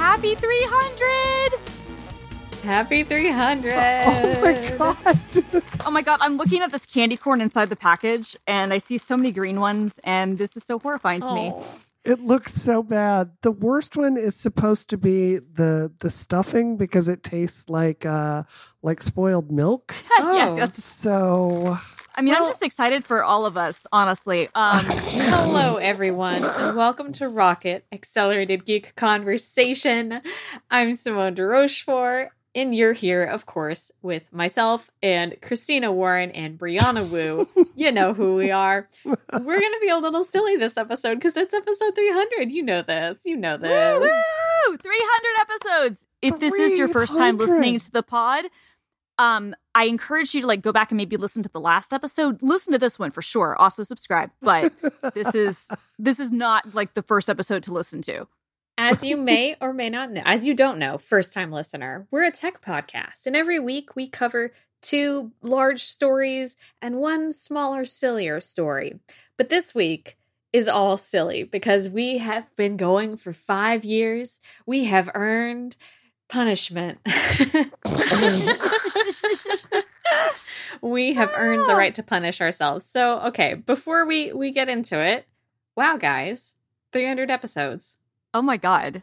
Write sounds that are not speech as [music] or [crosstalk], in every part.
Happy 300! Happy 300! Oh my god! [laughs] Oh my god, I'm looking at this candy corn inside the package and I see so many green ones, and this is so horrifying to me. Oh. It looks so bad. The worst one is supposed to be the the stuffing because it tastes like uh like spoiled milk. [laughs] yeah, Oh. that's, So I mean, I'm just excited for all of us, honestly. Um, [laughs] Hello, everyone, and welcome to Rocket Accelerated Geek Conversation. I'm Simone de Rochefort, and you're here, of course, with myself and Christina Warren and Brianna Wu. [laughs] you know who we are. We're going to be a little silly this episode because it's episode 300. You know this. You know this. Woo! 300 episodes. If this is your first time listening to the pod, um, I encourage you to like go back and maybe listen to the last episode. Listen to this one for sure. Also subscribe. But [laughs] this is this is not like the first episode to listen to. As you may or may not know, as you don't know, first time listener, we're a tech podcast. And every week we cover two large stories and one smaller, sillier story. But this week is all silly because we have been going for five years. We have earned punishment. [laughs] we have earned the ah. right to punish ourselves. So, okay, before we we get into it, wow, guys, 300 episodes. Oh my god.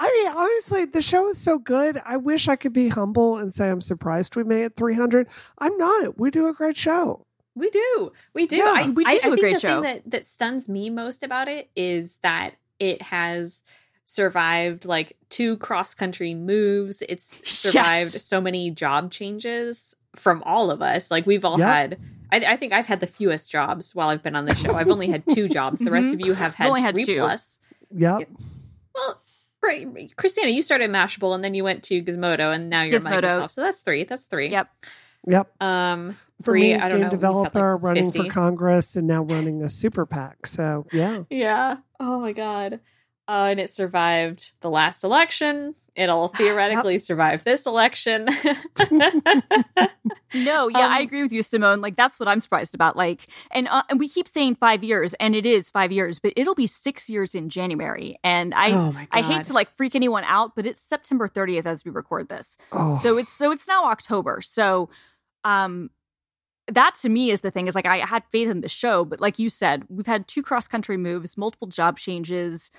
I mean, honestly, the show is so good. I wish I could be humble and say I'm surprised we made it 300. I'm not. We do a great show. We do. We do. Yeah. I, We do I, do I a think great the show. thing that, that stuns me most about it is that it has survived like two cross country moves. It's [laughs] survived Yes. so many job changes from all of us. Like we've all Yep. had I, I think I've had the fewest jobs while I've been on the show. I've only had two [laughs] jobs. The rest Mhm. of you have had only had three two. plus. Yep. Yep. Well, right, Christina, you started Mashable and then you went to Gizmodo and now you're Gizmodo. Microsoft. So that's three. That's three. Yep. Yep. Um, For Bree, me, I don't game know, developer like, running 50. for Congress and now running a super PAC. So, yeah. [laughs] Yeah. Oh my god. Uh, and it survived the last election. It'll [laughs] theoretically survive this election. [laughs] No, yeah, I Um, agree with you, Simone. Like that's what I'm surprised about. Like, and uh, and we keep saying five years, and it is five years, but it'll be six years in January. And I, oh. I hate to like freak anyone out, but it's September 30th as we record this. Oh, So it's so it's now October. So, um, that to me is the thing. Is like I had faith in the show, but like you said, we've had two cross country moves, multiple job changes,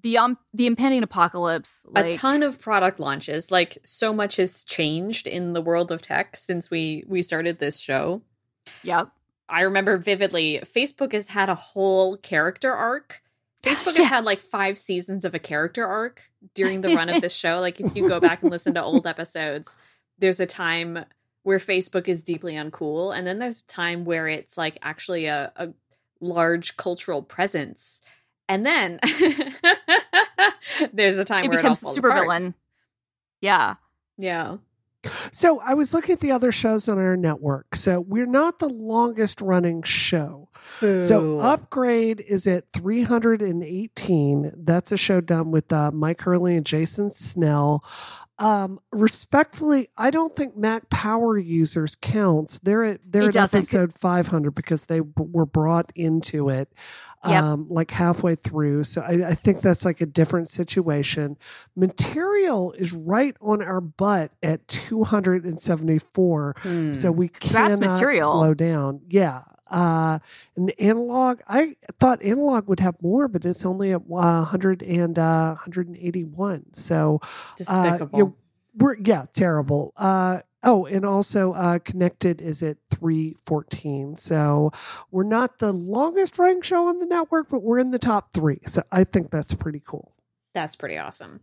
the um the impending apocalypse. Like, a ton of product launches. Like so much has changed in the world of tech since we we started this show. Yep. I remember vividly Facebook has had a whole character arc. [laughs] Facebook has had like five seasons of a character arc during the run of this [laughs] show. Like if you go back and listen to old episodes, there's a time where Facebook is deeply uncool, and then there's a time where it's like actually a, a large cultural presence. And then [laughs] there's a time It where it all becomes falls super apart. villain. Yeah. Yeah. So I was looking at the other shows on our network. So we're not the longest running show. So Upgrade is at 318. That's a show done with uh, Mike Hurley and Jason Snell. Um, respectfully, I don't think Mac Power users counts. They're at they're at episode 500 because they b- were brought into it Yep. um, like halfway through. So I, I think that's like a different situation. Material is right on our butt at 274. Hmm. So we cannot slow down. Yeah. Uh, and analog, I thought analog would have more, but it's only at uh, 100 and uh, 181. So uh, despicable. you- we're yeah terrible. Uh, oh, and also uh, connected is at 314. So we're not the longest running show on the network, but we're in the top three. So I think that's pretty cool. That's pretty awesome.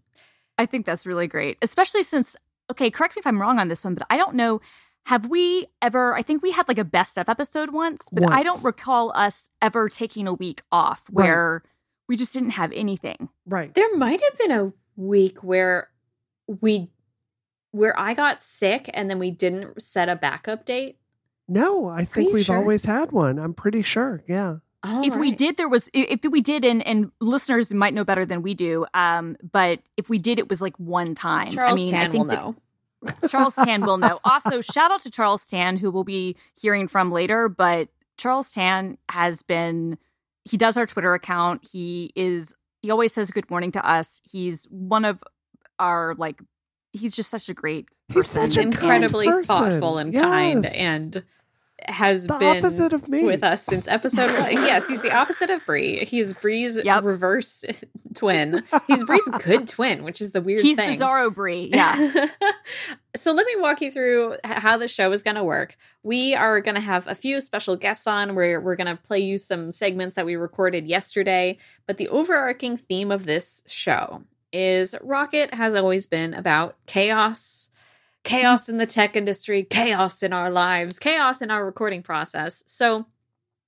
I think that's really great, especially since, okay, correct me if I'm wrong on this one, but I don't know. Have we ever, I think we had like a best of episode once, but I don't recall us ever taking a week off Right. where we just didn't have anything. Right. There might have been a week where we where I got sick and then we didn't set a backup date. No, I think we've sure? always had one. I'm pretty sure. Yeah. Oh, if we did, there was, if we did, and, and listeners might know better than we do, um, but if we did, it was like one time. Charles I mean, Tan I will think that- know. Charles Tan will know. Also, shout out to Charles Tan, who we'll be hearing from later. But Charles Tan has been, he does our Twitter account. He is He always says good morning to us. He's one of our like. He's just such a great. He's person. such a incredibly person. thoughtful and kind and has the been opposite of me. with us since episode [laughs] one. Yes, he's the opposite of Bree. He's Bree's Yep. reverse [laughs] twin. He's Bree's [laughs] good twin, which is the weird He's thing. Bizarro Brie. Yeah. so let me walk you through how the show is going to work. We are going to have a few special guests on where we're going to play you some segments that we recorded yesterday. But the overarching theme of this show is Rocket has always been about chaos, chaos in the tech industry, chaos in our lives, chaos in our recording process. So,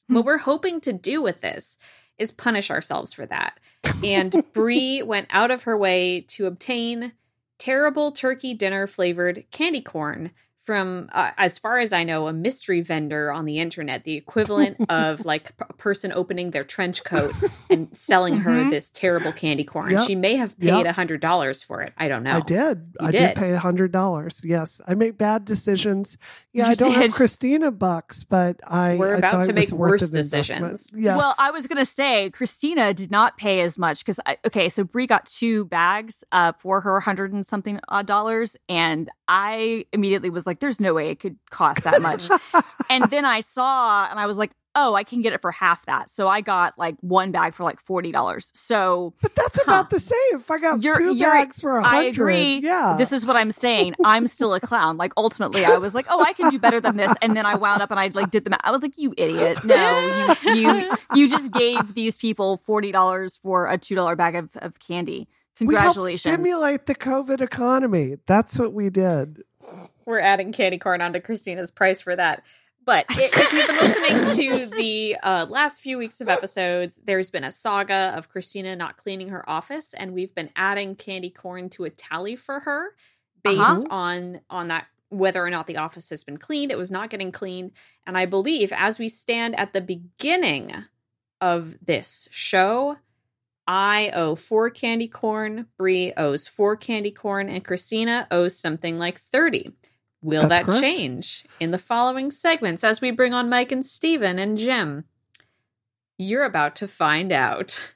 hmm. what we're hoping to do with this is punish ourselves for that. And [laughs] Brie went out of her way to obtain terrible turkey dinner flavored candy corn from, uh, as far as I know, a mystery vendor on the internet, the equivalent [laughs] of like a person opening their trench coat and selling her Mhm. this terrible candy corn. Yep. She may have paid a Yep. hundred dollars for it. I don't know. I did. You I did. did. pay a hundred dollars. Yes, I make bad decisions. Yeah, You I don't have. Christina bucks, but I We're I about thought to make worse decisions. Yes. Well, I was gonna say Christina did not pay as much because okay, so Brie got two bags uh, for her hundred and something odd dollars, and I immediately was like, "There's no way it could cost that much." [laughs] and then I saw, and I was like, "Oh, I can get it for half that." So I got like one bag for like forty dollars. So but that's Huh. about the same. If I got You're- 2 you're- bags for a hundred, I agree. yeah. this is what I'm saying. I'm still a clown. Like ultimately, I was like, "Oh, I can do better than this," and then I wound up and I like did the math. I was like, "You idiot! No, you you [laughs] you just gave these people forty dollars for a two dollar bag of, of candy. we helped Congratulations!" stimulate the COVID economy. That's what we did. We're adding candy corn onto Christina's price for that. But if you've been listening to the uh, last few weeks of episodes, there's been a saga of Christina not cleaning her office, and we've been adding candy corn to a tally for her based Uh-huh. on on that whether or not the office has been cleaned. It was not getting cleaned, and I believe as we stand at the beginning of this show, I owe four candy corn, Brie owes four candy corn, and Christina owes something like 30. Will That's that correct. change in the following segments as we bring on Mike and Steven and Jim? You're about to find out.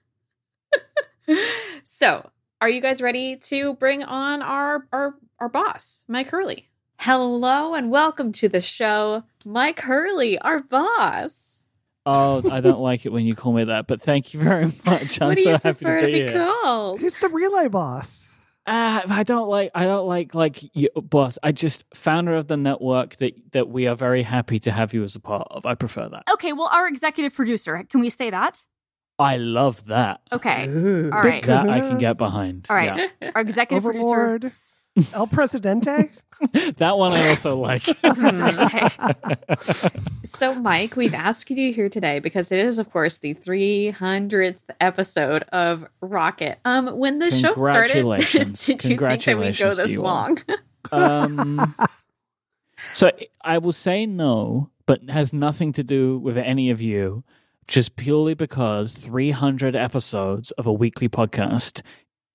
[laughs] so, are you guys ready to bring on our our our boss, Mike Hurley? Hello and welcome to the show, Mike Hurley, our boss. Oh, I don't like it when you call me that, but thank you very [laughs] much. I'm what do so happy prefer to to be, be here. called? He's the relay boss. Uh, I don't like. I don't like like you, boss. I just founder of the network that that we are very happy to have you as a part of. I prefer that. Okay, well, our executive producer. Can we say that? I love that. Okay, Ooh. all right. That I can get behind. all right. Our executive producer. Overlord. El Presidente. [laughs] That one I also like. [laughs] So, Mike, we've asked you here today because it is, of course, the 300th episode of Rocket. Um, when the show started, [laughs] did you think that we'd go this long? um, so I will say no, but has nothing to do with any of you. Just purely because 300 episodes of a weekly podcast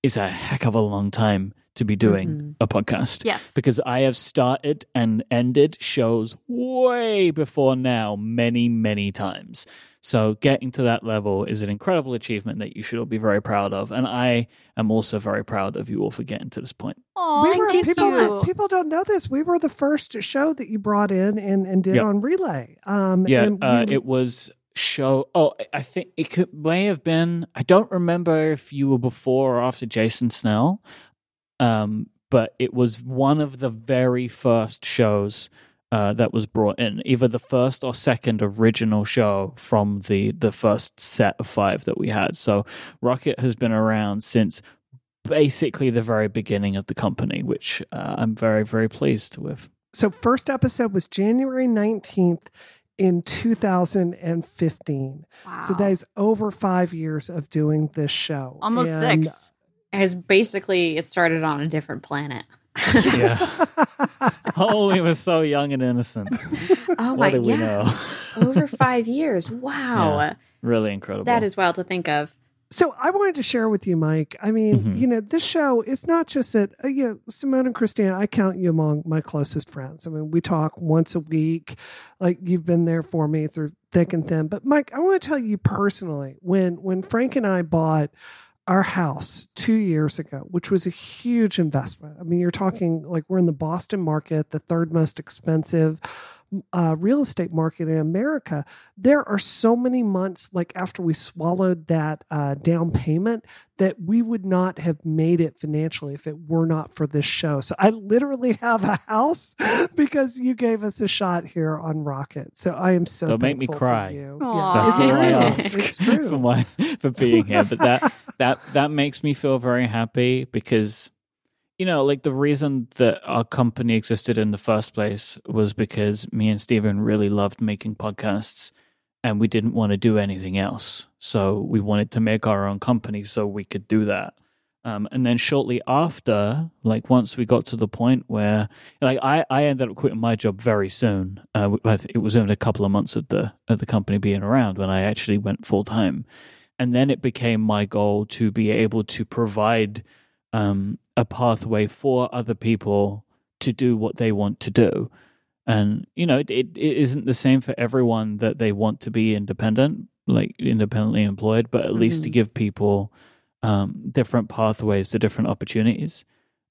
is a heck of a long time to be doing Mhm. a podcast. Yes. Because I have started and ended shows way before now, many, many times. So getting to that level is an incredible achievement that you should all be very proud of. And I am also very proud of you all for getting to this point. Oh, we were, thank people, you. people don't know this. We were the first show that you brought in and, and did Yep. on Relay. Um, Yeah, and uh, you- it was show. Oh, I- I think it could may have been. I don't remember if you were before or after Jason Snell, um, but it was one of the very first shows uh, that was brought in, either the first or second original show from the the first set of five that we had. So Rocket has been around since basically the very beginning of the company, which uh, I'm very very pleased with. so first episode was January 19th in 2015. Wow. So that is over five years of doing this show. almost And- six. As basically, it started on a different planet. Yeah. [laughs] [laughs] oh, we were so young and innocent. Oh my, what do we yeah. know? [laughs] Over five years. Wow. Yeah. Really incredible. That is wild to think of. So I wanted to share with you, Mike. I mean, Mhm. you know, this show it's not just that uh, you know, Simone and Christina. I count you among my closest friends. I mean, we talk once a week. Like you've been there for me through thick and thin. But Mike, I want to tell you personally, when when Frank and I bought our house two years ago, which was a huge investment. I mean, you're talking like we're in the Boston market, the third most expensive uh, real estate market in America, there are so many months like after we swallowed that uh, down payment that we would not have made it financially if it were not for this show. So I literally have a house [laughs] because you gave us a shot here on Rocket. So I am so Don't make me thankful for cry. you. Aw. Yeah. That's It's all I true. ask It's true. [laughs] for my for being here. But that that that makes me feel very happy because you know, like the reason that our company existed in the first place was because me and Steven really loved making podcasts and we didn't want to do anything else. So we wanted to make our own company so we could do that. Um, and then shortly after, like once we got to the point where, like I, I ended up quitting my job very soon. Uh, it was only a couple of months of the of the company being around when I actually went full time, and then it became my goal to be able to provide um, a pathway for other people to do what they want to do. And you know, it, it, isn't the same for everyone that they want to be independent, like independently employed, but at least to Mhm. give people um, different pathways to different opportunities,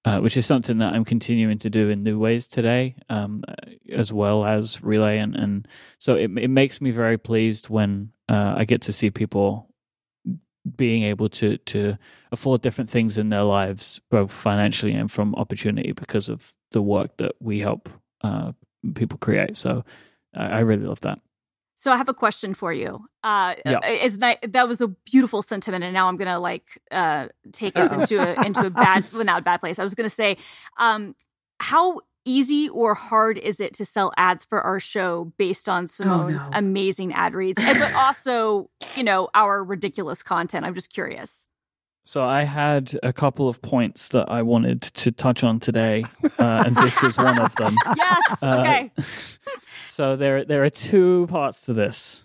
uh, which is something that I'm continuing to do in new ways today, um, as well as relay. And, and so it, it makes me very pleased when uh, I get to see people being able to to afford different things in their lives, both financially and from opportunity, because of the work that we help uh, people create. So I, I really love that. So I have a question for you. Uh, Yeah. is ni- that was a beautiful sentiment, and now I'm gonna like uh, take us [laughs] into a into a bad, well, not a bad place. I was gonna say, um, how easy or hard is it to sell ads for our show based on Simone's no. amazing ad reads, and but also you know our ridiculous content? I'm just curious. So I had a couple of points that I wanted to touch on today, uh, and this is one of them. [laughs] Yes. Uh, okay. [laughs] So there there are two parts to this.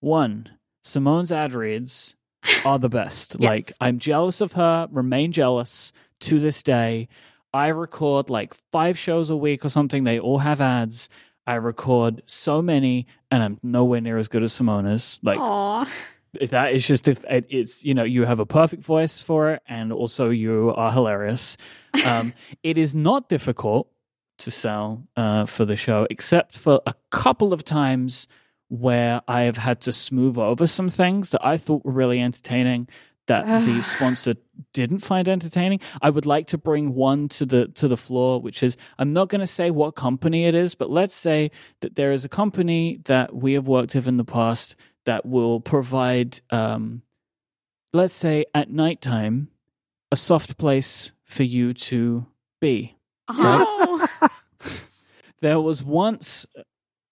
One, Simone's ad reads are the best. [laughs] Yes. Like I'm jealous of her, remain jealous to this day. I record like 5 shows a week or something. They all have ads. I record so many and I'm nowhere near as good as Simona's. Like Aw. if that is just if it- it's you know you have a perfect voice for it and also you are hilarious um, [laughs] it is not difficult to sell uh, for the show except for a couple of times where i have had to smooth over some things that i thought were really entertaining that [sighs] the sponsor didn't find entertaining i would like to bring one to the to the floor which is i'm not going to say what company it is but let's say that there is a company that we have worked with in the past that will provide, um, let's say at nighttime, a soft place for you to be. Uh-huh. [laughs] There was once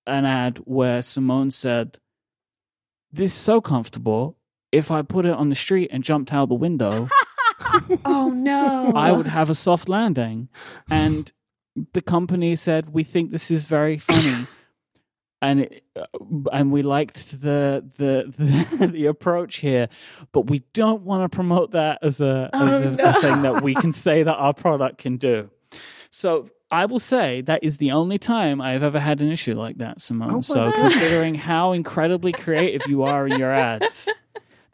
an ad where Simone said, This is so comfortable. If I put it on the street and jumped out the window, [laughs] Oh no. I would have a soft landing. And the company said, "We think this is very funny." [laughs] And it, uh, and we liked the, the the [laughs] the approach here, but we don't want to promote that as a as Oh, a, no. a thing that we can say that our product can do. So I will say that is the only time I've ever had an issue like that, Simone. Oh, so wow. considering how incredibly creative you are in your ads,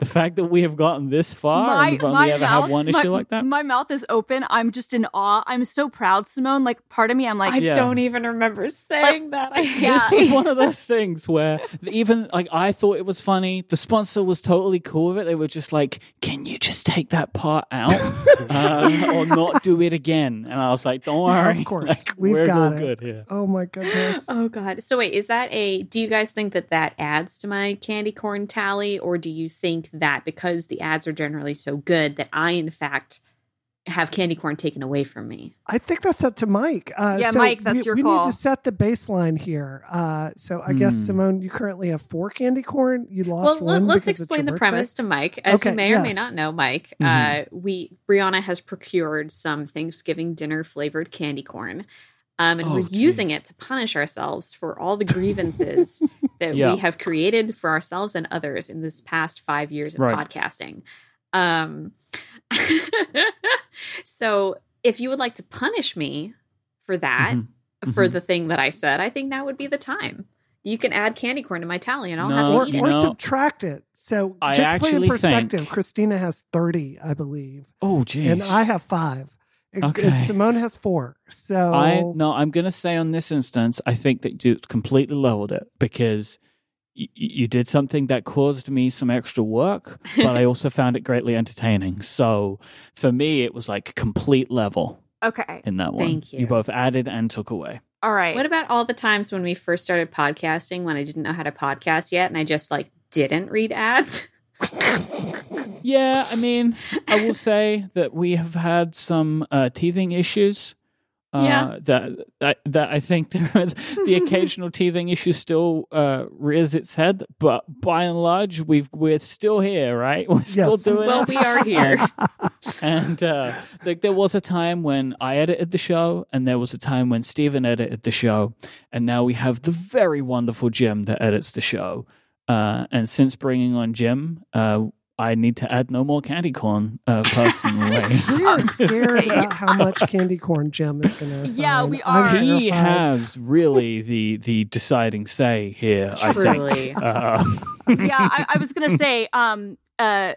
the fact that we have gotten this far and we've only ever had one issue my, like that. My mouth is open. I'm just in awe. I'm so proud, Simone. Like part of me, I'm like, I Yeah. don't even remember saying that. [laughs] I Yeah. This was one of [laughs] those things where even like I thought it was funny. The sponsor was totally cool with it. They were just like, "Can you just take that part out um, [laughs] or not do it again?" And I was like, "Don't worry, Of course. Like, We've we're got all it. good here." Oh my goodness. Oh god. So wait, is that a do you guys think that that adds to my candy corn tally or do you think that because the ads are generally so good that I in fact have candy corn taken away from me? I think that's up to Mike. Uh, Yeah, so Mike, that's we, your we call. need to set the baseline here. Uh, so I guess Hmm. Simone, you currently have four candy corn. You lost let, one. let's explain the birthday? premise to Mike. As Okay, you may or may not know, Mike, Mhm. uh, we Brianna has procured some Thanksgiving dinner flavored candy corn. Um, and Oh, we're using it to punish ourselves for all the grievances [laughs] that Yeah. we have created for ourselves and others in this past five years of Right. podcasting. Um, [laughs] so, if you would like to punish me for that, Mhm. for Mhm. the thing that I said, I think now would be the time. you can add candy corn to my tally, and I'll No, have or, eat you or it. subtract it. So I just to put in perspective, think- Christina has 30, I believe, Oh, geez. and I have five. And- Okay. Simone has four. So I no, I'm going to say on this instance, I think that you completely leveled it because y- y- you did something that caused me some extra work, but I [laughs] also found it greatly entertaining. So for me, it was like complete level Okay. in that one. Thank you. You both added and took away. All right. What about all the times when we first started podcasting when I didn't know how to podcast yet and I just like didn't read ads? [laughs] Yeah, I mean, I will say that we have had some uh, teething issues. Uh, Yeah. that, that that I think there is the occasional [laughs] teething issue still uh, rears its head, but by and large, we've we're still here, right? [laughs] We're still Yes. doing well, it. we are here. [laughs] and uh, like there was a time when I edited the show, and there was a time when Steven edited the show, and now we have the very wonderful Jim that edits the show. Uh, and since bringing on Jim, uh, I need to add no more candy corn uh, personally. [laughs] we are scared about [laughs] how much candy corn Jim is going to assign. Yeah, we I'm are. he terrified. has really the the deciding say here. I think. Uh, [laughs] yeah, I, I was gonna say, um, uh,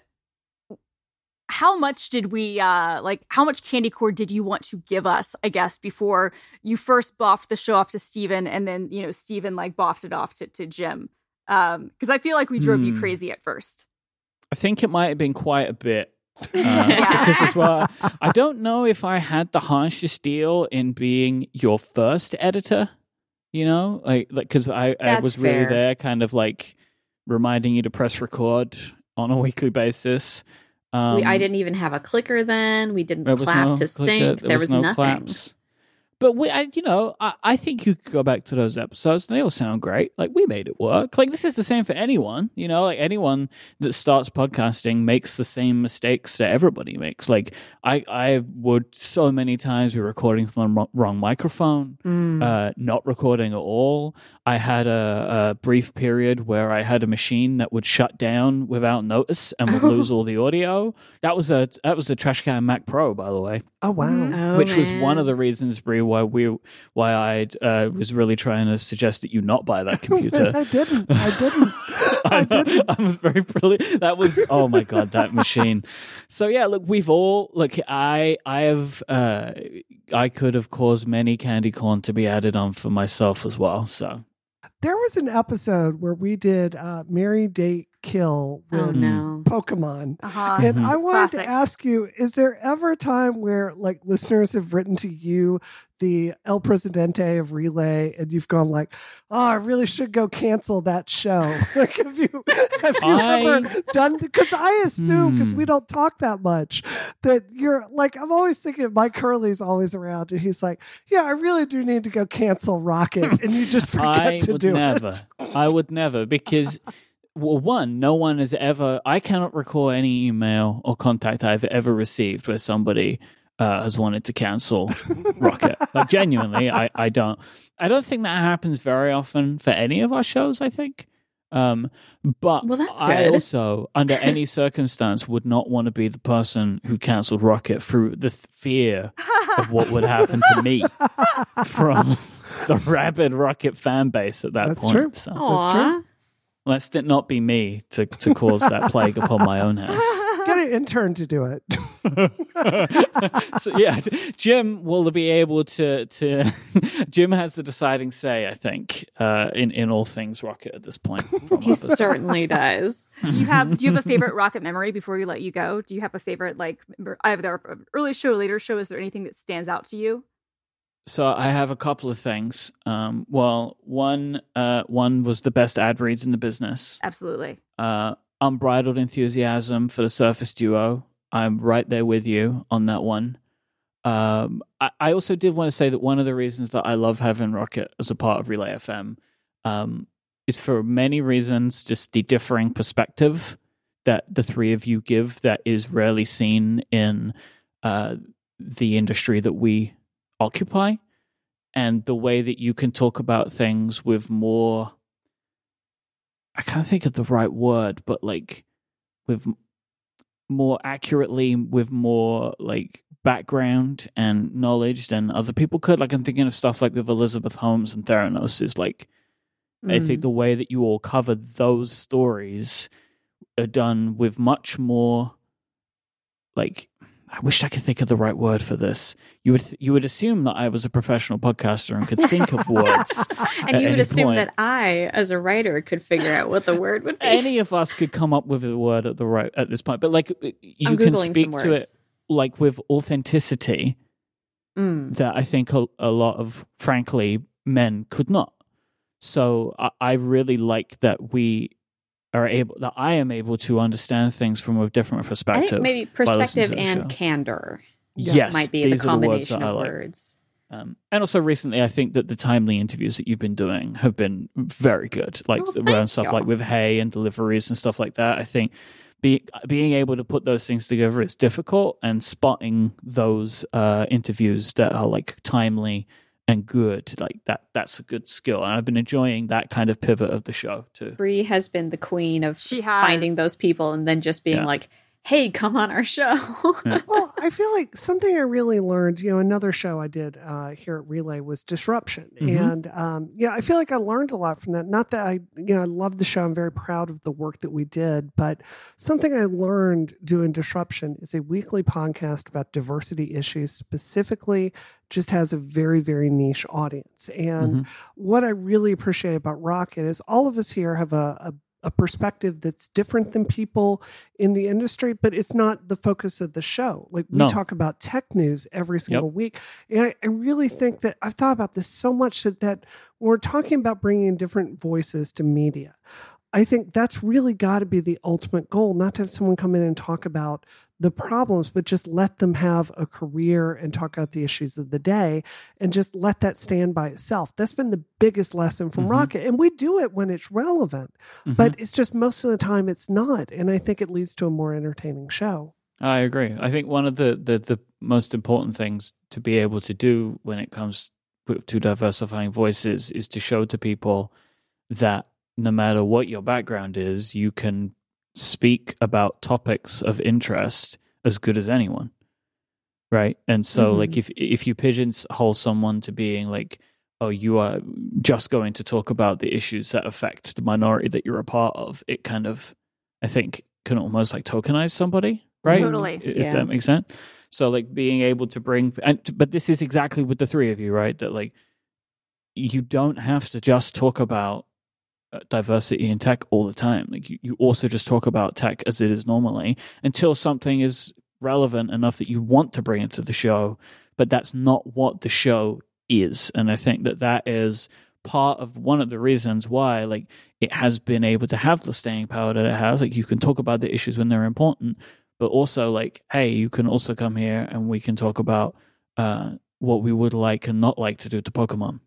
how much did we, uh, like, how much candy corn did you want to give us? I guess before you first boffed the show off to Steven and then you know Steven like boffed it off to to Jim, um, because I feel like we drove you Hmm. crazy at first. I think it might have been quite a bit. [laughs] Uh, because as well, I don't know if I had the harshest deal in being your first editor. You know, like like because I, I was really there, kind of like reminding you to press record on a weekly basis. Um, we, I didn't even have a clicker then. We didn't clap no to clicker, sync. There, There, was, was, no nothing. claps. But we, I, you know, I, I think you could go back to those episodes. and They all sound great. Like we made it work. Like this is the same for anyone. You know, like anyone that starts podcasting makes the same mistakes that everybody makes. Like I, I would so many times be recording from the wrong- wrong microphone, Mm. uh, not recording at all. I had a, a brief period where I had a machine that would shut down without notice and would lose [laughs] all the audio. That was a that was a Trashcan Mac Pro, by the way Oh wow. Oh, which was one of the reasons, Brie, why we why I uh, was really trying to suggest that you not buy that [laughs] computer. I didn't. I didn't. [laughs] I didn't. I was very brilliant. That was oh my god, that [laughs] machine. So yeah, look, we've all look. I I have uh, I could have caused many candy corn to be added on for myself as well. So There was an episode where we did uh, Marry, Date, Kill with Oh no. Pokemon. Uh-huh. And. I wanted Classic. to ask you, is there ever a time where like listeners have written to you, the El Presidente of Relay, and you've gone like, oh, I really should go cancel that show? [laughs] like have you have you I- ever done because I assume, because Hmm. we don't talk that much, that you're like I'm always thinking Mike Hurley's always around and he's like, Yeah, I really do need to go cancel Rocket and you just [laughs] forget I to would do never. it. I would never because. Well, one, no one has ever. I cannot recall any email or contact I've ever received where somebody uh, has wanted to cancel [laughs] Rocket. Like genuinely, I, I don't. I don't think that happens very often for any of our shows. I think, um, but Well, that's I also, under any [laughs] circumstance, would not want to be the person who cancelled Rocket through the th- fear of what would happen to me [laughs] from the rabid Rocket fan base at that point. That's point. true. So Aw. Let's it not be me to, to cause that plague upon my own house. [laughs] Get an intern to do it. [laughs] so yeah, Jim will be able to to. [laughs] Jim has the deciding say, I think, uh, in in all things Rocket at this point. He certainly does. do you have do you have a favorite rocket memory before we let you go? Do you have a favorite like member- either early show, later show? Is there anything that stands out to you? So I have a couple of things. Um, well, one uh, one was the best ad reads in the business. Absolutely. Uh, unbridled enthusiasm for the Surface Duo. I'm right there with you on that one. Um, I, I also did want to say that one of the reasons that I love having Rocket as a part of Relay FM um, is for many reasons, just the differing perspective that the three of you give that is rarely seen in uh, the industry that we occupy, and the way that you can talk about things with more. I can't think of the right word, but like with more accurately, with more like background and knowledge than other people could. Like I'm thinking of stuff like with Elizabeth Holmes and Theranos is like I think Mm. the way that you all covered those stories are done with much more like I wish I could think of the right word for this. You would you would assume that I was a professional podcaster and could think of [laughs] words. and you would assume point. that I, as a writer, could figure out what the word would be. Any of us could come up with a word at the right at this point, but like you I'm can googling speak to it like with authenticity Mm. that I think a, a lot of, frankly, men could not. So I, I really like that we are able, that I am able to understand things from a different I perspective. think maybe perspective and candor yes, might be the these are the words combination I of like. words. Um, and also recently, I think that the timely interviews that you've been doing have been very good, like Oh, around stuff you. like with hay and deliveries and stuff like that. I think be, being able to put those things together is difficult, and spotting those uh, interviews that are like timely and good, like that, that's a good skill. And I've been enjoying that kind of pivot of the show too. Bree has been the queen of She has. finding those people and then just being Yeah. like, "Hey, come on our show." [laughs] well, I feel like something I really learned, you know, another show I did uh, here at Relay was disruption. Mhm. And um, yeah, I feel like I learned a lot from that. Not that I, you know, I love the show. I'm very proud of the work that we did. But something I learned doing disruption is a weekly podcast about diversity issues, specifically just has a very, very niche audience. And Mhm. what I really appreciate about Rocket is all of us here have a, a a perspective that's different than people in the industry, but it's not the focus of the show. Like we No. talk about tech news every single week. And I, I really think that I've thought about this so much that, that we're talking about bringing different voices to media, I think that's really got to be the ultimate goal, not to have someone come in and talk about the problems, but just let them have a career and talk about the issues of the day and just let that stand by itself. That's been the biggest lesson from Mhm. Rocket. And we do it when it's relevant, Mhm. but it's just most of the time it's not. And I think it leads to a more entertaining show. I agree. I think one of the, the, the most important things to be able to do when it comes to diversifying voices is to show to people that no matter what your background is, you can speak about topics of interest as good as anyone. Right. And so, Mhm. like, if if you pigeonhole someone to being like, oh, you are just going to talk about the issues that affect the minority that you're a part of, it kind of, I think, can almost like tokenize somebody, right? Totally. If Yeah. that makes sense. So, like, being able to bring, and but this is exactly with the three of you, right? That like, you don't have to just talk about diversity in tech all the time. Like, you, you also just talk about tech as it is normally until something is relevant enough that you want to bring into the show. But that's not what the show is, and I think that that is part of one of the reasons why like it has been able to have the staying power that it has like you can talk about the issues when they're important but also like hey you can also come here and we can talk about uh what we would like and not like to do to pokemon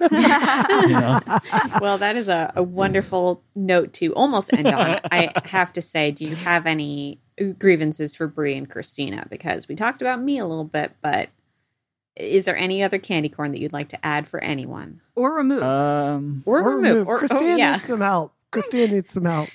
know? [laughs] well, that is a, a wonderful note to almost end on. I have to say, do you have any grievances for Brie and Christina? Because we talked about me a little bit, but is there any other candy corn that you'd like to add for anyone? or remove. um Or, Or remove? remove. Or, Christine oh, yeah. needs some help. Christina needs some help.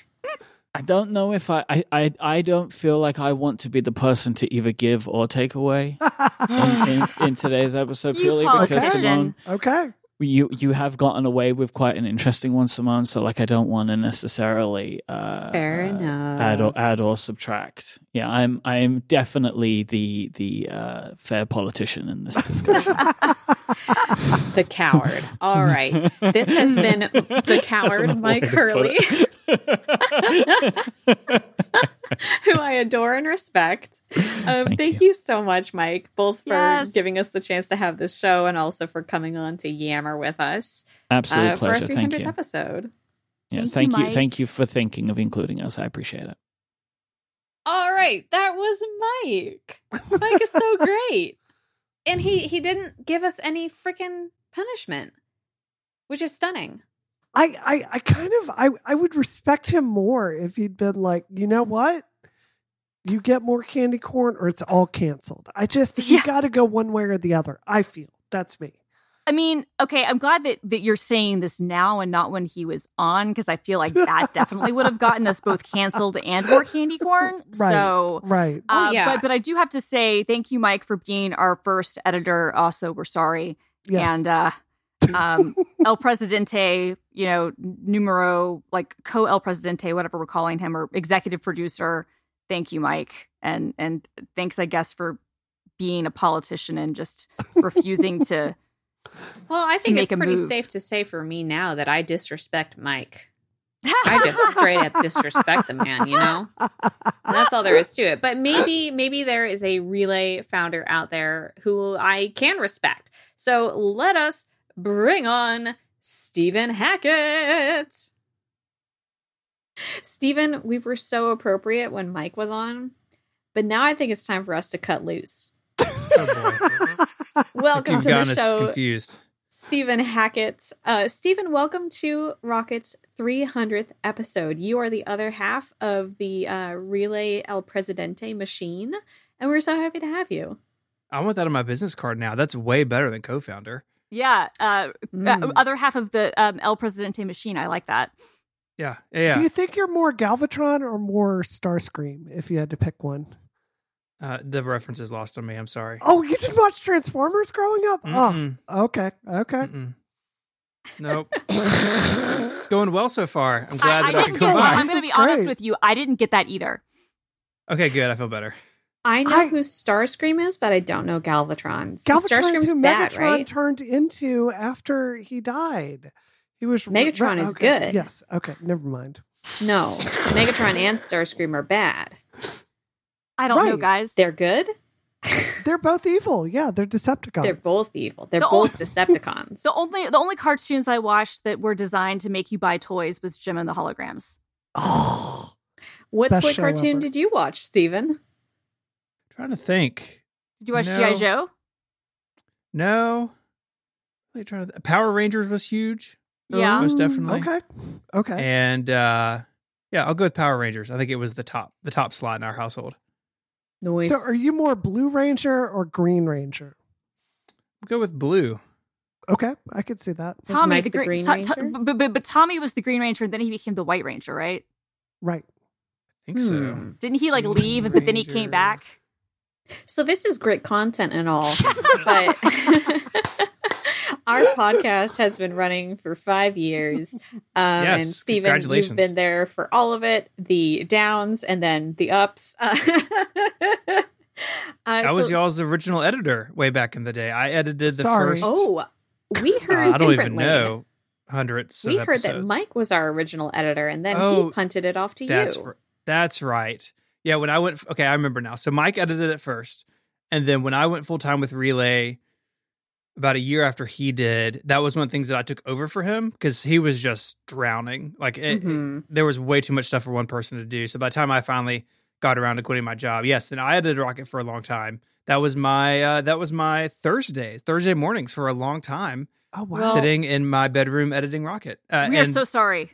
i don't know if I, I i i don't feel like i want to be the person to either give or take away [laughs] in, in, in today's episode You purely because simone okay. You you have gotten away with quite an interesting one, Simone. So like, I don't want to necessarily uh, Fair uh, enough. add or add or subtract. Yeah, I'm I'm definitely the the uh, fair politician in this discussion. [laughs] the coward. All right. This has been the [laughs] coward, Mike way Hurley, [laughs] who I adore and respect. Um, Thank thank you. you. so much, Mike, both for Yes. giving us the chance to have this show and also for coming on to yammer with us Absolute uh, for our pleasure. Thank 300th you. episode. Yes, Thank thank you, you. Mike. Thank you for thinking of including us. I appreciate it. All right, that was Mike. Mike is so [laughs] great. And he he didn't give us any freaking punishment, which is stunning. I, I, I kind of I, I would respect him more if he'd been like, you know what? You get more candy corn or it's all canceled. I just you gotta go one way or the other. I feel. That's me. I mean, okay, I'm glad that, that you're saying this now and not when he was on, because I feel like that definitely would have gotten us both canceled and more candy corn. [laughs] Right. So Right. Oh, Uh, yeah. But but I do have to say thank you, Mike, for being our first editor. Also, we're sorry, Yes. and uh, um, [laughs] El Presidente, you know, numero like co El Presidente, whatever we're calling him, or executive producer. Thank you, Mike, and and thanks, I guess, for being a politician and just refusing to. Well, I think it's pretty move. safe to say for me now that I disrespect Mike. I just [laughs] straight up disrespect the man, you know? That's all there is to it. But maybe maybe there is a relay founder out there who I can respect. So let us bring on Stephen Hackett. Stephen, we were so appropriate when Mike was on, but now I think it's time for us to cut loose. Oh. Welcome You've to the show. confused. Stephen Hackett. Uh, Stephen, welcome to Rocket's 300th episode. You are the other half of the uh, Relay El Presidente machine, and we're so happy to have you. I want that on my business card now. That's way better than co-founder. yeah, uh, Mm. uh, other half of the um, El Presidente machine. I like that. Yeah, yeah. Do you think you're more Galvatron or more Starscream if you had to pick one? Uh, the reference is lost on me. I'm sorry. Oh, you didn't watch Transformers growing up? Mm-mm, Oh, okay, okay. mm-mm. Nope. it's going well so far. I'm glad I, that I, I could come by. I'm going to be honest great. with you. I didn't get that either. Okay, good. I feel better. I know I- who Starscream is, but I don't know Galvatron. Galvatron is Starscream's who bad, Megatron right? turned into after he died. He was Megatron is okay, good. Yes. Okay. Never mind. No, Megatron and Starscream are bad. I don't know, guys. They're good. [laughs] They're both evil. Yeah, they're Decepticons. They're both evil. They're The both Decepticons. [laughs] The only the only cartoons I watched that were designed to make you buy toys was Jem and the Holograms. Oh, [gasps] What Best toy cartoon ever. did you watch, Stephen? trying to think. Did you watch No. GI Joe? No. Really trying to. Power Rangers was huge, Yeah. most definitely. Okay. Okay. And uh, yeah, I'll go with Power Rangers. I think it was the top, the top slot in our household. Noise. so, are you more Blue Ranger or Green Ranger? I'll go with Blue. Okay, I could see that. Was Tommy the, the Green, Green To- to- Ranger? but, but, but Tommy was the Green Ranger, and then he became the White Ranger, right? Right. I think so. Hmm. Didn't he like Green leave, but then he came back? So this is great content and all, [laughs] but [laughs] our podcast has been running for five years. [laughs] Um, and Yes, Stephen, you've been there for all of it, the downs and then the ups. Uh, [laughs] uh, I was y'all's original editor way back in the day. I edited the Sorry. first. Oh, we uh, heard I don't even know hundreds. We of heard that. Mike was our original editor, and then Oh, he punted it off to That's you. r- that's right. Yeah, when I went, okay, I remember now. So Mike edited it first, and then when I went full time with Relay, about a year after he did, that was one of the things that I took over for him because he was just drowning. Like it, Mhm. there was way too much stuff for one person to do. So by the time I finally got around to quitting my job, yes, then I edited Rocket for a long time. That was my uh, that was my Thursday Thursday mornings for a long time, Oh wow. Sitting in my bedroom editing Rocket. Uh, we are and- so sorry.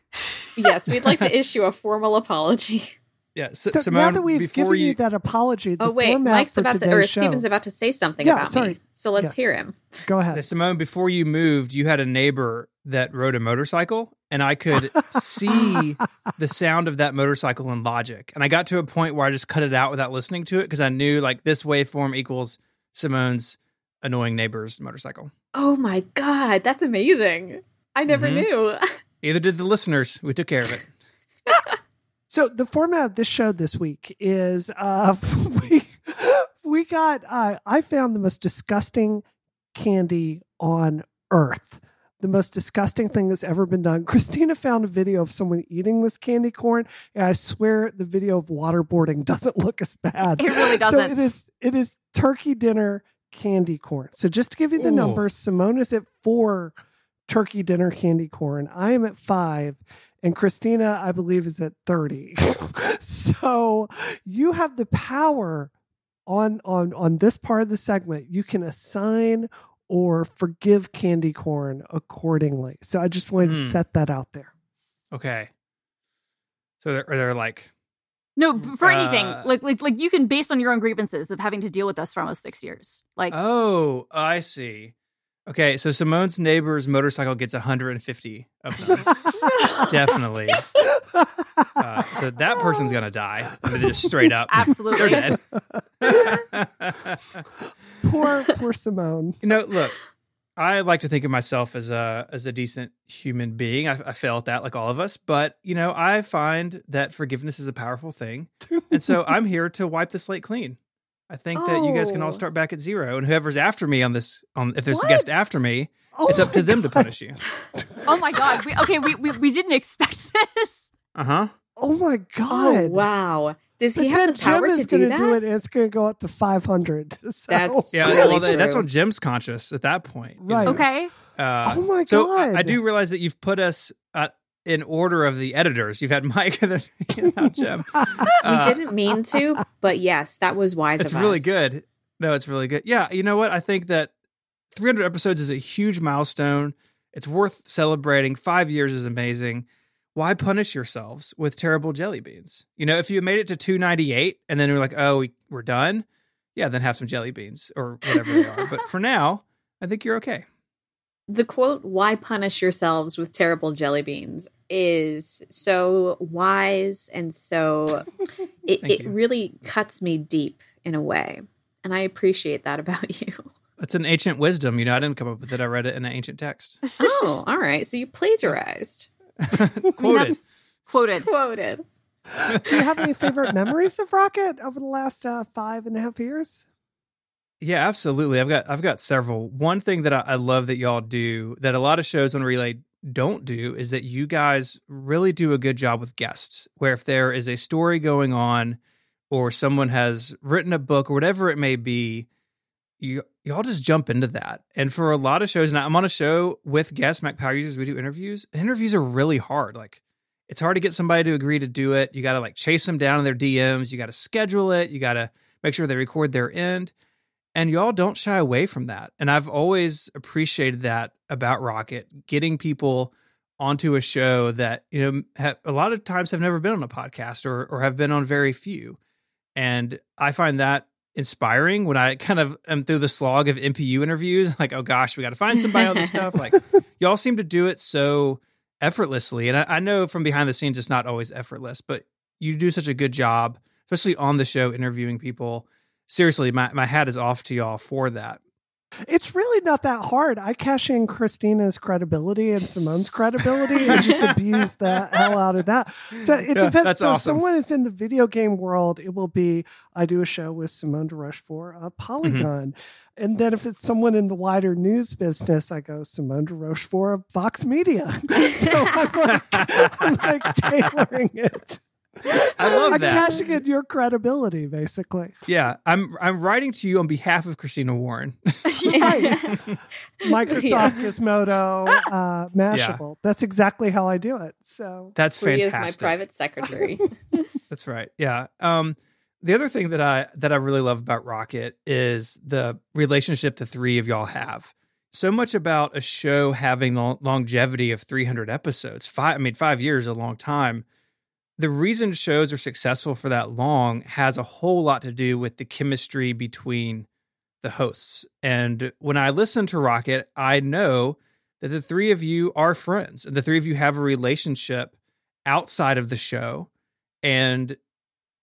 yes, we'd like to [laughs] issue a formal apology. Yeah. So, so Simone, now that we've before given you, you that apology, the oh wait, format Mike's for about to, or show- Stephen's about to say something Yeah, about sorry. me. So let's Yes. hear him. Go Yeah, ahead. Simone, before you moved, you had a neighbor that rode a motorcycle, and I could [laughs] see the sound of that motorcycle in Logic. And I got to a point where I just cut it out without listening to it because I knew like this waveform equals Simone's annoying neighbor's motorcycle. Oh my god, that's amazing! I never Mhm. knew. [laughs] Either did the listeners. We took care of it. [laughs] So the format of this show this week is uh [laughs] we we got uh I found the most disgusting candy on earth. The most disgusting thing that's ever been done. [laughs] Christina found a video of someone eating this candy corn, and I swear the video of waterboarding [laughs] doesn't look as bad. It really So doesn't. So it is it is turkey dinner candy corn. So just to give you the Ooh. numbers, Simone is at four turkey dinner candy corn. I am at five, and Christina, I believe, is at thirty. [laughs] so you have the power on on on this part of the segment. You can assign or forgive candy corn accordingly. So I just wanted to Hmm. set that out there. Okay. So they're, they're like, No, b- for anything, Uh, like like like you can based on your own grievances of having to deal with us for almost six years. Like oh, I see. Okay, so Simone's neighbor's motorcycle gets 150 of them. [laughs] Definitely. Uh, so that person's gonna die. I mean, just straight up. [laughs] Absolutely. They're dead. [laughs] poor poor Simone. you know, look, I like to think of myself as a as a decent human being. I, I fail at that, like all of us. But you know, I find that forgiveness is a powerful thing, and so I'm here to wipe the slate clean. I think that you guys can all Oh. start back at zero, and whoever's after me on this, on if there's What? a guest after me, Oh it's up my to them to punish you. Oh my god. We, okay, we, we we didn't expect [laughs] this. Uh huh. Oh my Oh god! wow! Does he then have the power Jim to is do going that? do it, and it's going to go up to five hundred. [laughs] So. That's- Yeah. Really well, that- that's true. on Jim's conscious at that point. you Right. know? Okay. Uh, oh my so god! I, I do realize that you've put us in order of the editors. You've had Mike and then now Jim. [laughs] we Uh, didn't mean to, but yes, that was wise It's really us. good. No, it's really good. Yeah, you know what? I think that 300 episodes is a huge milestone. It's worth celebrating. Five years is amazing. Why punish yourselves with terrible jelly beans? You know, if you made it to 298 and then you're like, oh, we, we're done, yeah, then have some jelly beans or whatever they are. But [laughs] for now, I think you're okay. The quote, why punish yourselves with terrible jelly beans, is so wise and so [laughs] it, it you. really cuts me deep in a way. And I appreciate that about [laughs] you. It's an ancient wisdom. You know, I didn't come up with it. I read it in an ancient text. [laughs] Oh, all right. So you plagiarized. Quoted. That's quoted. Quoted. do you have any favorite memories of Rocket over the last uh, five and a half years? Yeah, absolutely. I've got I've got several. One thing that I, I love that y'all do that a lot of shows on Relay don't do is that you guys really do a good job with guests. Where if there is a story going on, or someone has written a book or whatever it may be, you y'all just jump into that. And for a lot of shows, and I'm on a show with guests, Mac Power Users, we do interviews. Interviews are really hard. Like it's hard to get somebody to agree to do it. You got to like chase them down in their DMs. You got to schedule it. You got to make sure they record their end and y'all don't shy away from that. And I've always appreciated that about Rocket, getting people onto a show that you know ha- a lot of times have never been on a podcast or or have been on very few. And I find that inspiring when I [laughs] kind of am through the slog of MPU interviews. [laughs] Like, oh gosh, we got to find somebody on this stuff. Like, [laughs] y'all seem to do it so effortlessly. And I, I know from behind the scenes, it's not always effortless, but you do such a good job, especially on the show, interviewing people seriously, my, my hat is off to y'all for that. It's really not that hard. I cash in Christina's credibility and Simone's credibility and [laughs] just abuse the hell out of that. So it Yeah, depends. that's so if someone is in the video game world, it will be I do a show with Simone de Rochefort mm-hmm. Polygon. And then if it's someone in the wider news business, I go Simone de Rochefort Vox Media. [laughs] so I'm like, I'm like tailoring it. I love I'm that. cashing in your credibility, basically. Yeah, I'm I'm writing to you on behalf of Christina Warren. [laughs] Right. [laughs] Microsoft Gizmodo, uh, Mashable. That's exactly how I do it. So That's Free is fantastic. my private secretary. [laughs] That's right. Yeah. Um, the other thing that I that I really love about Rocket is the relationship the three of y'all have. So much about a show having the longevity of 300 episodes. Five, I mean, five years is a long time. The reason shows are successful for that long has a whole lot to do with the chemistry between the hosts. And when I listen to Rocket, I know that the three of you are friends and the three of you have a relationship outside of the show. And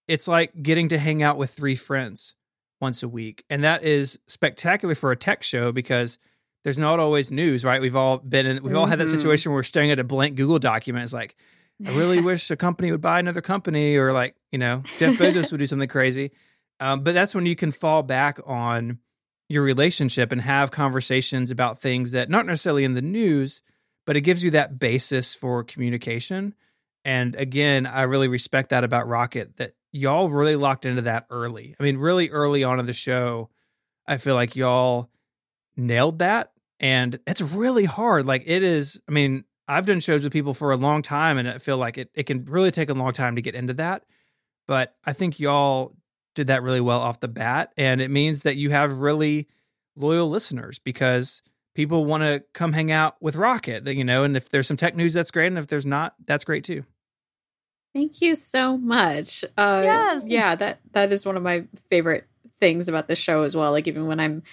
it's like getting to hang out with three friends once a week. And that is spectacular for a tech show because there's not always news, right? We've all been in, we've all had that Mhm. situation where we're staring at a blank Google document. It's like, I really wish a company would buy another company or like, you know, Jeff [laughs] Bezos would do something crazy. Um, but that's when you can fall back on your relationship and have conversations about things that not necessarily in the news, but it gives you that basis for communication. And again, I really respect that about Rocket that y'all really locked into that early. I mean, really early on in the show, I feel like y'all nailed that. And it's really hard. Like it is, I mean, I've done shows with people for a long time and I feel like it, it can really take a long time to get into that. But I think y'all did that really well off the bat. And it means that you have really loyal listeners because people want to come hang out with Rocket, that you know, and if there's some tech news, that's great. And if there's not, that's great too. Thank you so much. Uh, Yes. Yeah, that that is one of my favorite things about the show as well. Like even when I'm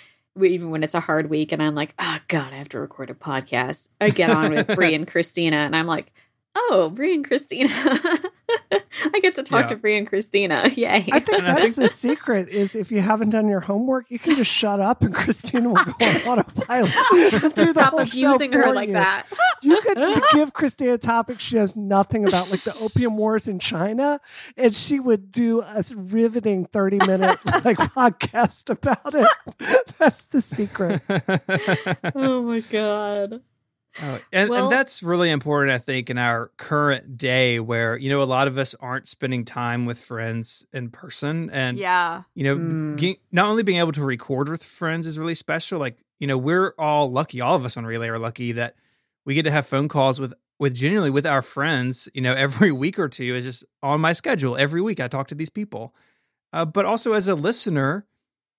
even when it's a hard week and I'm like, oh god, I have to record a podcast. I get on with [laughs] Brie and Christina, and I'm like, oh, Brie and Christina. [laughs] [laughs] I get to talk Yeah. to Brie and Christina. [laughs] Yay. I think that's the secret is if you haven't done your homework, you can just shut up and Christina will go on autopilot. [laughs] and do the Stop whole abusing her like you. that. You could give Christina a topic she knows nothing about, like the opium wars in China, and she would do a riveting 30 minute like podcast about it. That's the secret. Oh my god. Oh, and, Well- and that's really important, I think, in our current day where, you know, a lot of us aren't spending time with friends in person. And, yeah. you know, Mm. ge- not only being able to record with friends is really special. Like, you know, we're all lucky, all of us on Relay are lucky that we get to have phone calls with, with genuinely with our friends, you know, [laughs] every week or two is just on my schedule. Every week I talk to these people. Uh, but also as a listener,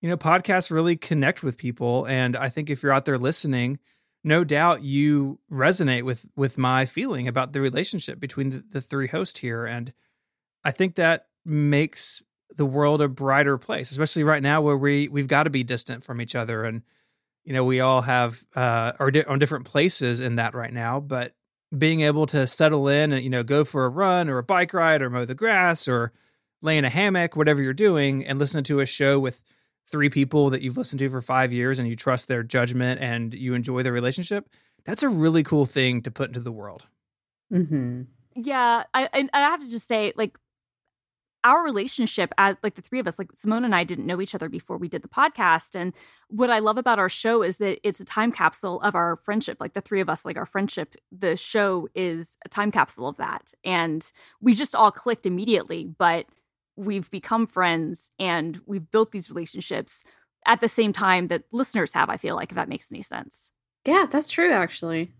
you know, podcasts really connect with people. And I think if you're out there listening, no doubt you resonate with with my feeling about the relationship between the, the three hosts here. And I think that makes the world a brighter place, especially right now where we we've got to be distant from each other. And, you know, we all have uh are di- on different places in that right now, but being able to settle in and, you know, go for a run or a bike ride or mow the grass or lay in a hammock, whatever you're doing, and listen to a show with three people that you've listened to for five years and you trust their judgment and you enjoy their relationship, that's a really cool thing to put into the world. Mm-hmm. Yeah, I and I have to just say, like, our relationship as like the three of us, like Simone and I didn't know each other before we did the podcast. And what I love about our show is that it's a time capsule of our friendship. Like the three of us, like our friendship, the show is a time capsule of that. And we just all clicked immediately, but we've become friends and we've built these relationships at the same time that listeners have, I feel like, if that makes any sense. Yeah, that's true actually.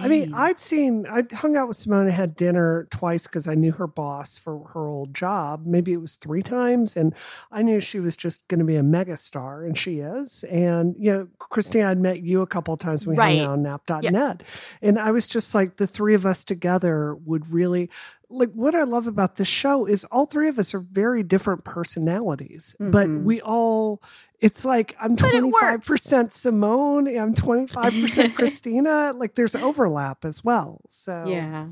I mean, I'd seen, I hung out with Simone, and had dinner twice because I knew her boss for her old job. Maybe it was three times. And I knew she was just going to be a megastar, and she is. And, you know, Christine, I'd met you a couple of times when we Right. hung out on App.net. And I was just like, the three of us together would really, like, what I love about this show is all three of us are very different personalities, but Mhm. we all, it's like I'm 25% Simone, I'm 25% [laughs] Christina. Like there's overlap as well. So Yeah.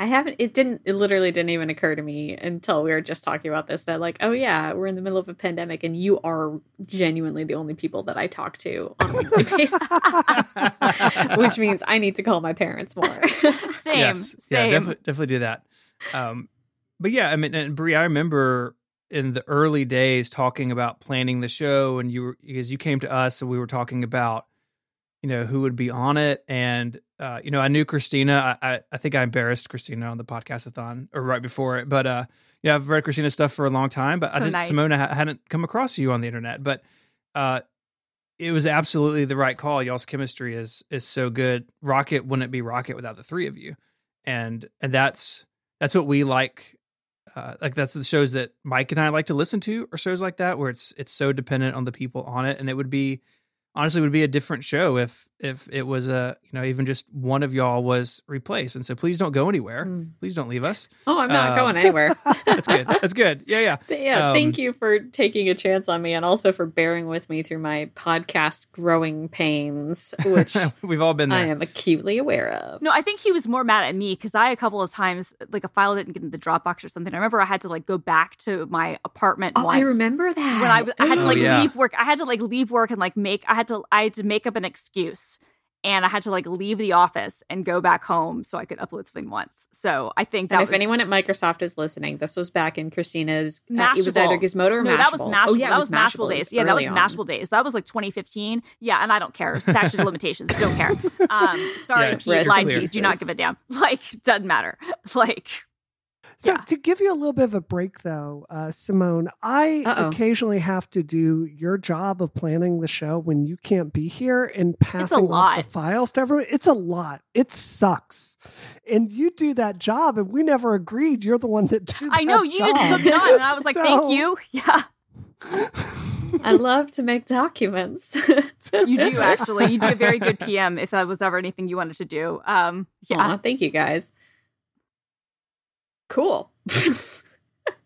I haven't it didn't it literally didn't even occur to me until we were just talking about this that like, oh yeah, we're in the middle of a pandemic and you are genuinely the only people that I talk to on a weekly [laughs] basis. Which means I need to call my parents more. [laughs] Same. yes, same. yeah, definitely, definitely do that. Um, but yeah, I mean, and Brie, I remember in the early days talking about planning the show, and you were because you came to us and we were talking about, you know, who would be on it, and uh, you know, I knew Christina. I, I I think I embarrassed Christina on the podcastathon or right before it, but uh, yeah, I've read Christina's stuff for a long time, but I didn't. nice. Simona ha- hadn't come across you on the internet, but uh, it was absolutely the right call. Y'all's chemistry is is so good. Rocket wouldn't be Rocket without the three of you, and and that's that's what we like. Uh, like that's the shows that Mike and I like to listen to, or shows like that where it's it's so dependent on the people on it, and it would be honestly would be a different show if if it was a you know even just one of y'all was replaced. And so please don't go anywhere. Mm. Please don't leave us. oh, I'm not Uh, going anywhere. [laughs] That's good. That's good. Yeah, yeah. But yeah, Um, thank you for taking a chance on me and also for bearing with me through my podcast growing pains, [laughs] which We've all been there. I am acutely aware of. No, I think he was more mad at me because I a couple of times like a file didn't get in the Dropbox or something. I remember I had to like go back to my apartment. Oh, I remember that. when I, I had to Oh, like yeah. leave work. I had to like leave work and like make. I had to I had to make up an excuse, and I had to like leave the office and go back home so I could upload something once. So I think that and if was, anyone at Microsoft is listening, this was back in Christina's. uh, it was either Gizmodo or no, Mashable. that was Mashable. Oh yeah, that it was Mashable, It days. was Yeah, that was early on. Mashable days. That was like 2015. Yeah, and I don't care. Statute of [laughs] limitations. Don't care. Um, sorry, Yeah, Pete. rest Lied to you. Do not give a damn. [laughs] Like doesn't matter. [laughs] Like So Yeah. to give you a little bit of a break, though, uh, Simone, I Uh-oh. occasionally have to do your job of planning the show when you can't be here and passing off the files to everyone. It's a lot. It sucks, and you do that job, and we never agreed. You're the one that did. I know that you just took it on, and I was like, [laughs] So- thank you. Yeah, I love to make documents. you do [laughs] actually. You do a very good PM. If that was ever anything you wanted to do. Um, yeah. Aw, thank you guys. Cool. [laughs]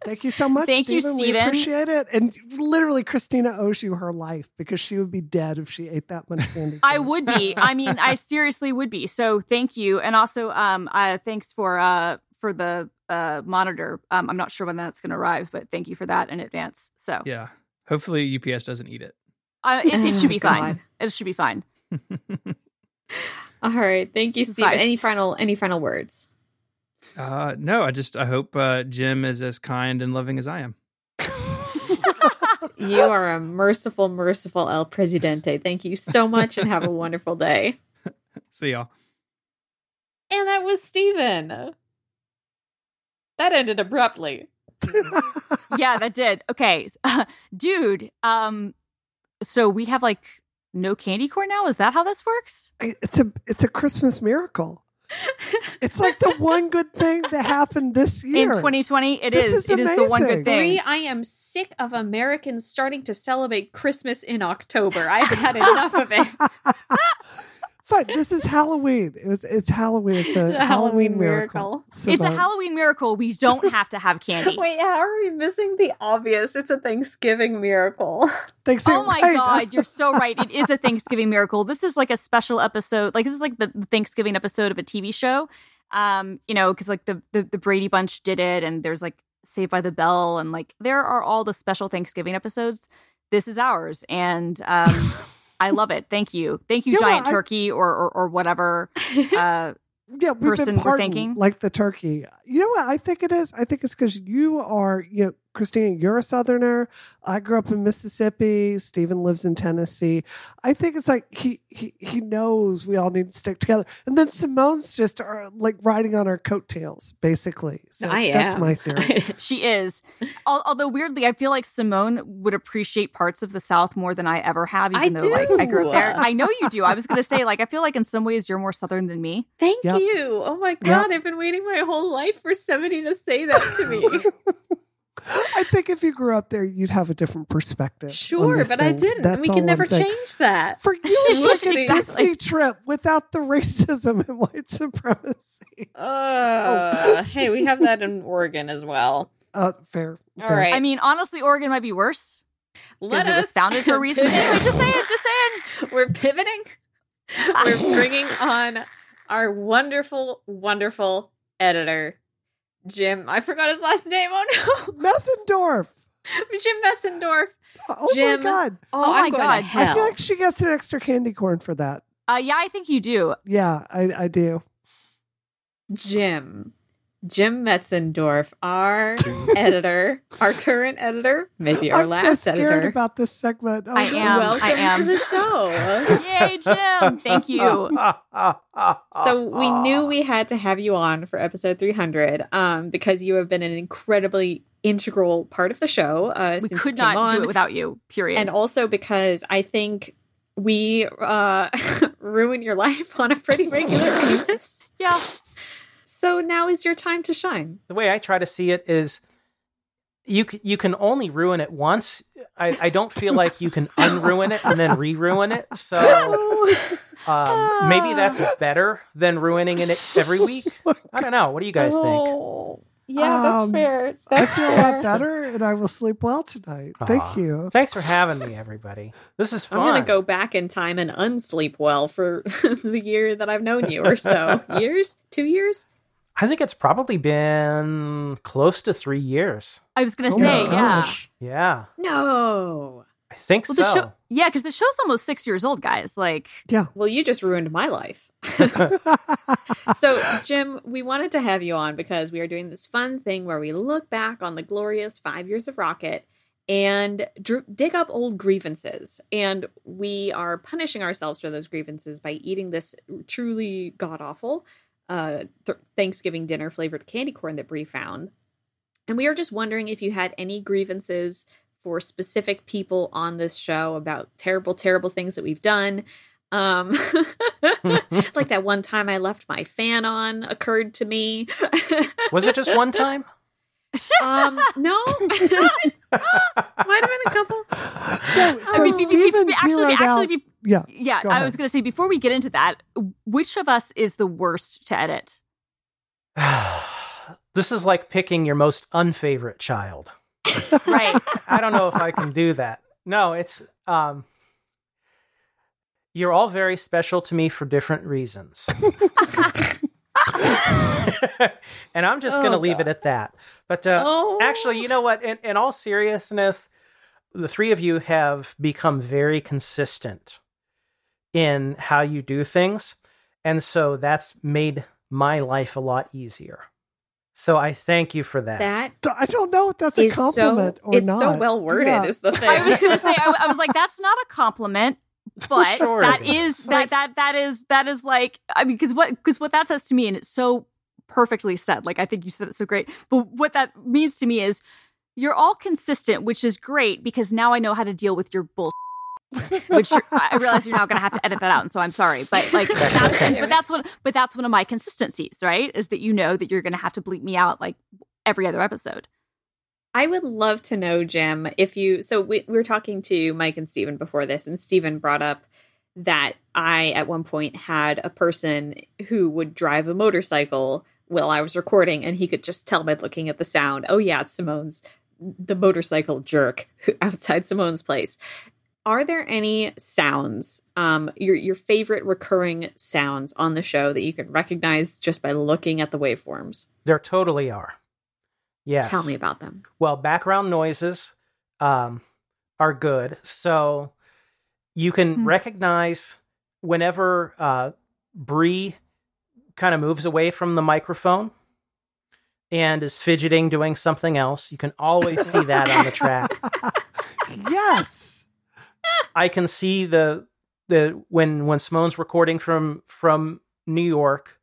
Thank you so much, Thank you, Stephen. We appreciate it. And literally, Christina owes you her life because she would be dead if she ate that much candy. I would be. I mean, I [laughs] seriously would be. So thank you, and also, um, uh, thanks for uh for the uh, monitor. Um, I'm not sure when that's going to arrive, but thank you for that in advance. So Yeah. Hopefully UPS doesn't eat it. uh, it, it should be [laughs] Oh, fine. It should be fine. All right. Thank you, Steve. Bye. Any final any final words? Uh, no, I just I hope uh, Jim is as kind and loving as I am. [laughs] You are a merciful, merciful El Presidente. Thank you so much and have a wonderful day. [laughs] See y'all. And that was Steven. That ended abruptly. [laughs] yeah, that did. Okay, dude. Um, so we have like no candy corn now. Is that how this works? it's a it's a Christmas miracle. It's like the one good thing that happened this year. In 2020, it This is. is It is the one good thing. Three, I am sick of Americans starting to celebrate Christmas in October. I've had enough of it. [laughs] Fine. This is Halloween. It was. It's Halloween. It's a, It's a Halloween, Halloween miracle. miracle. It's a Halloween miracle. We don't have to have candy. [laughs] Wait, how are we missing the obvious? It's a Thanksgiving miracle. [laughs] Thanks. Oh my right. god, you're so [laughs] right. It is a Thanksgiving miracle. This is like a special episode. Like this is like the the Thanksgiving episode of a TV show. Um, you know, because like the, the the Brady Bunch did it, and there's like Saved by the Bell, and like there are all the special Thanksgiving episodes. This is ours, and um, I love it. Thank you, thank you, Yeah, well, Giant I- Turkey, or or, or whatever. [laughs] Uh, yeah, we've person been we're pardoned, thanking. like the turkey. You know what I think it is? I think it's because you are, you know, Christine, you're a Southerner. I grew up in Mississippi. Stephen lives in Tennessee. I think it's like he he he knows we all need to stick together. And then Simone's just are like riding on our coattails, basically. So I that's am. my theory. [laughs] she is. Although weirdly, I feel like Simone would appreciate parts of the South more than I ever have, even I though like I grew up there. [laughs] I know you do. I was gonna say, like, I feel like in some ways you're more Southern than me. Thank Yep. you. Oh my god, I've been waiting my whole life for somebody to say that to me. [laughs] I think if you grew up there, you'd have a different perspective. sure, these but I didn't. That's and we can never change that. For you, it's [laughs] like a Disney trip without the racism and white supremacy. Uh, [laughs] hey, we have that in Oregon as well. Uh, fair. All fair. right. I mean, honestly, Oregon might be worse Let because it was us founded for a reason. pivot. anyway, just saying, just saying. [laughs] We're pivoting. We're bringing on our wonderful, wonderful editor, Jim. I forgot his last name. Oh no, [laughs] Metzendorf. Jim Metzendorf. Oh Jim. my god! Oh, Oh I'm my God. hell. I feel like she gets an extra candy corn for that. Uh, yeah, I think you do. Yeah, I, I do. Jim. Jim Metzendorf, our [laughs] editor, our current editor, maybe our I'm last so scared editor. about this segment. Oh, I no. am. Welcome I am. to the show. [laughs] Yay, Jim! Thank you. [laughs] So we knew we had to have you on for episode 300 um, because you have been an incredibly integral part of the show uh, We since could you came not on. do it without you. Period. and also because I think we uh, ruin your life on a pretty regular basis. yeah, So now is your time to shine. the way I try to see it is you you can only ruin it once. I, I don't feel like you can [laughs] unruin it and then re-ruin it. So um, maybe that's better than ruining it every week. [laughs] I don't know. What do you guys think? Oh, yeah, that's Um, fair. I That's feel a lot better, and I will sleep well tonight. Thank you. Thanks for having me, everybody. This is I'm gonna go back in time and unsleep well for [laughs] the year that I've known you or so. years? Two years? I think it's probably been close to three years. I was gonna Oh say, my yeah. Yeah, No. I think Well, the so. show, yeah, because the show's almost six years old, guys. Like, Yeah. Well, you just ruined my life. [laughs] so, Jim, we wanted to have you on because we are doing this fun thing where we look back on the glorious five years of Rocket and dr- dig up old grievances. And we are punishing ourselves for those grievances by eating this truly god awful uh, th- Thanksgiving dinner flavored candy corn that Brie found. And we are just wondering if you had any grievances for specific people on this show about terrible, terrible things that we've done. Um, [laughs] like that one time I left my fan on occurred to me. [laughs] Was it just one time? um, no, [laughs] might have been a couple. So, I so mean, be- be- be- actually, actually, out- be- yeah. yeah. Go I ahead. was gonna say before we get into that, which of us is the worst to edit? [sighs] this is like picking your most unfavorite child. Right. I don't know if I can do that. No, it's um you're all very special to me for different reasons. [laughs] and I'm just Oh, going to leave God. it at that. But uh, Oh. actually, you know what? In, in all seriousness, the three of you have become very consistent in how you do things. And so that's made my life a lot easier. So I thank you for that. That I don't know if that's a compliment so or it's not. so well worded. Yeah. Is the thing? I was gonna say, I, I was like, that's not a compliment, but Sure that it is is. that that that is that is like, I mean, because what because what that says to me, and it's so perfectly said. Like I think you said it so great, but what that means to me is you're all consistent, which is great because now I know how to deal with your bull. [laughs] which I realize you're now going to have to edit that out, and so I'm sorry, but like, [laughs] That's okay. but that's what, but that's one of my consistencies, right? Is that you know that you're going to have to bleep me out like every other episode. I would love to know, Jim, if you. So we, we were talking to Mike and Steven before this, and Steven brought up that I, at one point, had a person who would drive a motorcycle while I was recording, and he could just tell by looking at the sound, oh, yeah, it's Simone's, the motorcycle jerk [laughs] outside Simone's place. Are there any sounds, um, your your favorite recurring sounds on the show that you can recognize just by looking at the waveforms? there totally are. Yes. Tell me about them. well background noises um, are good so you can Hmm. recognize whenever uh, brie kind of moves away from the microphone and is fidgeting doing something else you can always see that on the track [laughs] yes. I can see the the when when simone's recording from from new york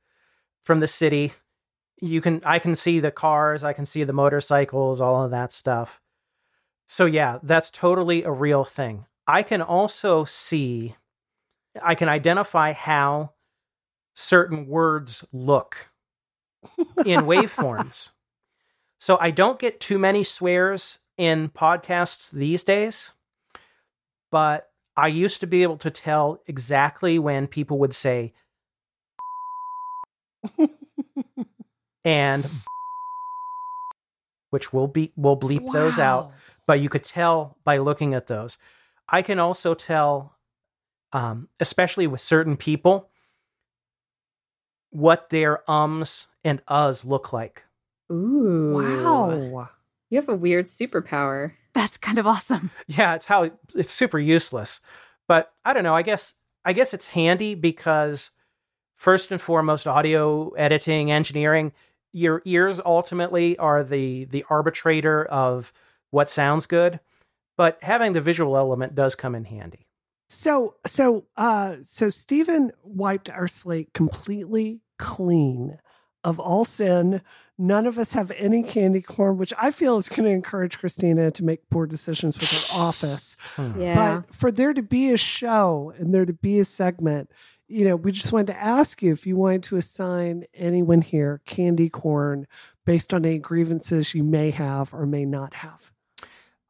from the city you can i can see the cars i can see the motorcycles all of that stuff. So yeah that's totally a real thing. I can also see i can identify how certain words look in [laughs] waveforms. So i don't get too many swears in podcasts these days but i used to be able to tell exactly when people would say and which will be will bleep those out but you could tell by looking at those i can also tell um, especially with certain people what their ums and uhs look like Ooh. Wow. You have a weird superpower. That's kind of awesome. yeah it's how it's super useless but i don't know i guess i guess it's handy because first and foremost audio editing engineering your ears ultimately are the the arbitrator of what sounds good but having the visual element does come in handy So so uh so Stephen wiped our slate completely clean of all sin. None of us have any candy corn, which I feel is going to encourage Christina to make poor decisions with her office. Hmm. Yeah. But for there to be a show and there to be a segment, you know, we just wanted to ask you if you wanted to assign anyone here candy corn based on any grievances you may have or may not have.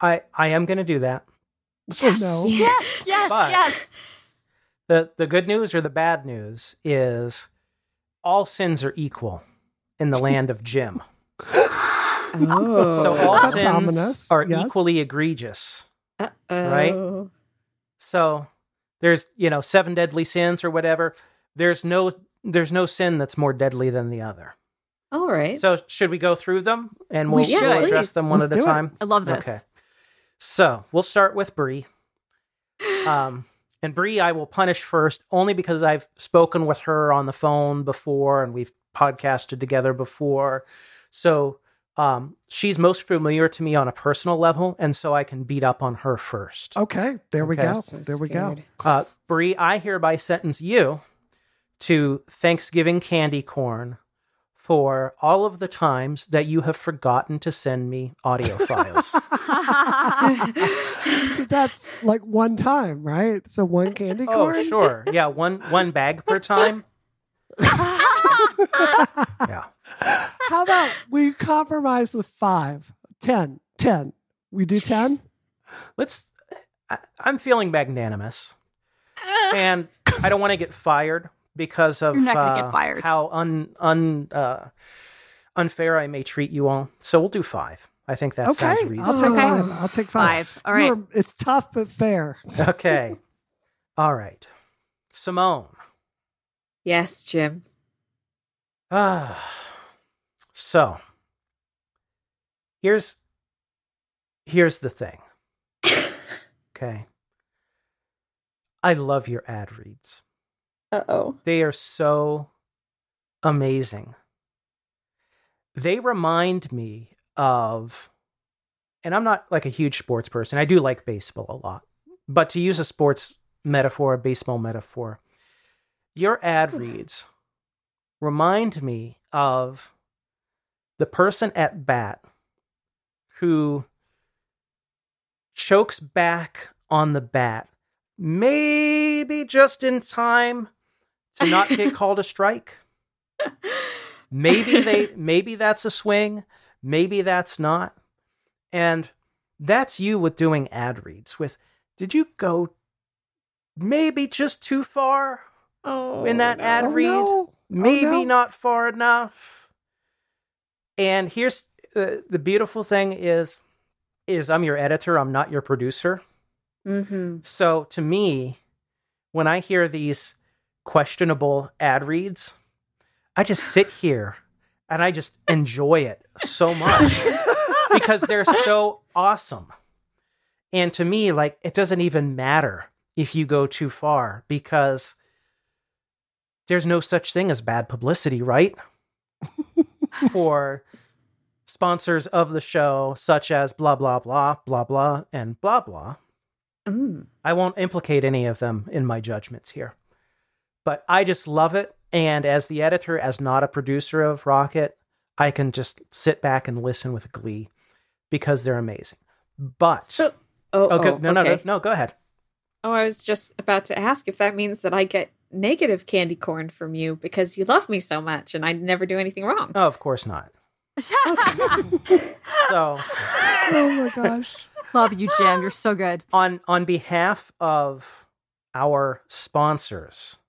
i i am going to do that Oh, no. [laughs] Yes, yes, But- yes. the the good news or the bad news is all sins are equal in the land of jim oh. so all sins ominous. are Yes. equally egregious Uh-oh. right? So there's, you know, seven deadly sins or whatever. There's no there's no sin that's more deadly than the other. All right. So should we go through them and We we'll, should. we'll address them one Let's at a do it. time? I love this. Okay. So we'll start with Bree. Um, and Bree, I will punish first only because I've spoken with her on the phone before and we've podcasted together before. So um, she's most familiar to me on a personal level, and so I can beat up on her first. Okay, there we Okay. go. So there we go. scared. Uh, Bree, I hereby sentence you to Thanksgiving candy corn for all of the times that you have forgotten to send me audio [laughs] files. So that's like one time, right? So one candy oh, corn. oh, sure. Yeah, one one bag per [laughs] time. [laughs] Yeah. How about we compromise with five? Ten. Ten. We do ten? Let's. I, I'm feeling magnanimous, and I don't want to get fired because of You're not gonna get uh, fired. how un un uh, unfair I may treat you all. So we'll do five. I think that okay. sounds I'll reasonable. take Okay. five. I'll take five. Five. All right. You're- It's tough but fair. [laughs] Okay. All right. Simone, Yes, Jim. Ah, [sighs] so here's here's the thing. [laughs] Okay. I love your ad reads. Uh oh. They are so amazing. They remind me of, and I'm not like a huge sports person. I do like baseball a lot. But to use a sports metaphor, a baseball metaphor, your ad reads remind me of the person at bat who chokes back on the bat, maybe just in time to not get called a strike. [laughs] Maybe they maybe that's a swing, maybe that's not. And that's you with doing ad reads with did you go maybe just too far Oh. in that ad Oh, read? no. maybe no. not far enough. And here's uh, the beautiful thing is is I'm your editor, I'm not your producer. Mm-hmm. So to me, when I hear these questionable ad reads, I just sit here and I just enjoy it so much [laughs] because they're so awesome. And to me, like it doesn't even matter if you go too far because there's no such thing as bad publicity, right? [laughs] For sponsors of the show, such as blah, blah, blah, blah, blah, and blah, blah. Mm. I won't implicate any of them in my judgments here. But I just love it. And as the editor, as not a producer of Rocket, I can just sit back and listen with glee because they're amazing. But So. Oh, oh, go, oh, no, no, no, no, go ahead. Oh, I was just about to ask if that means that I get negative candy corn from you because you love me so much and I never do anything wrong. Oh, of course not. [laughs] So Oh my gosh. Love you, Jim. You're so good. on on behalf of our sponsors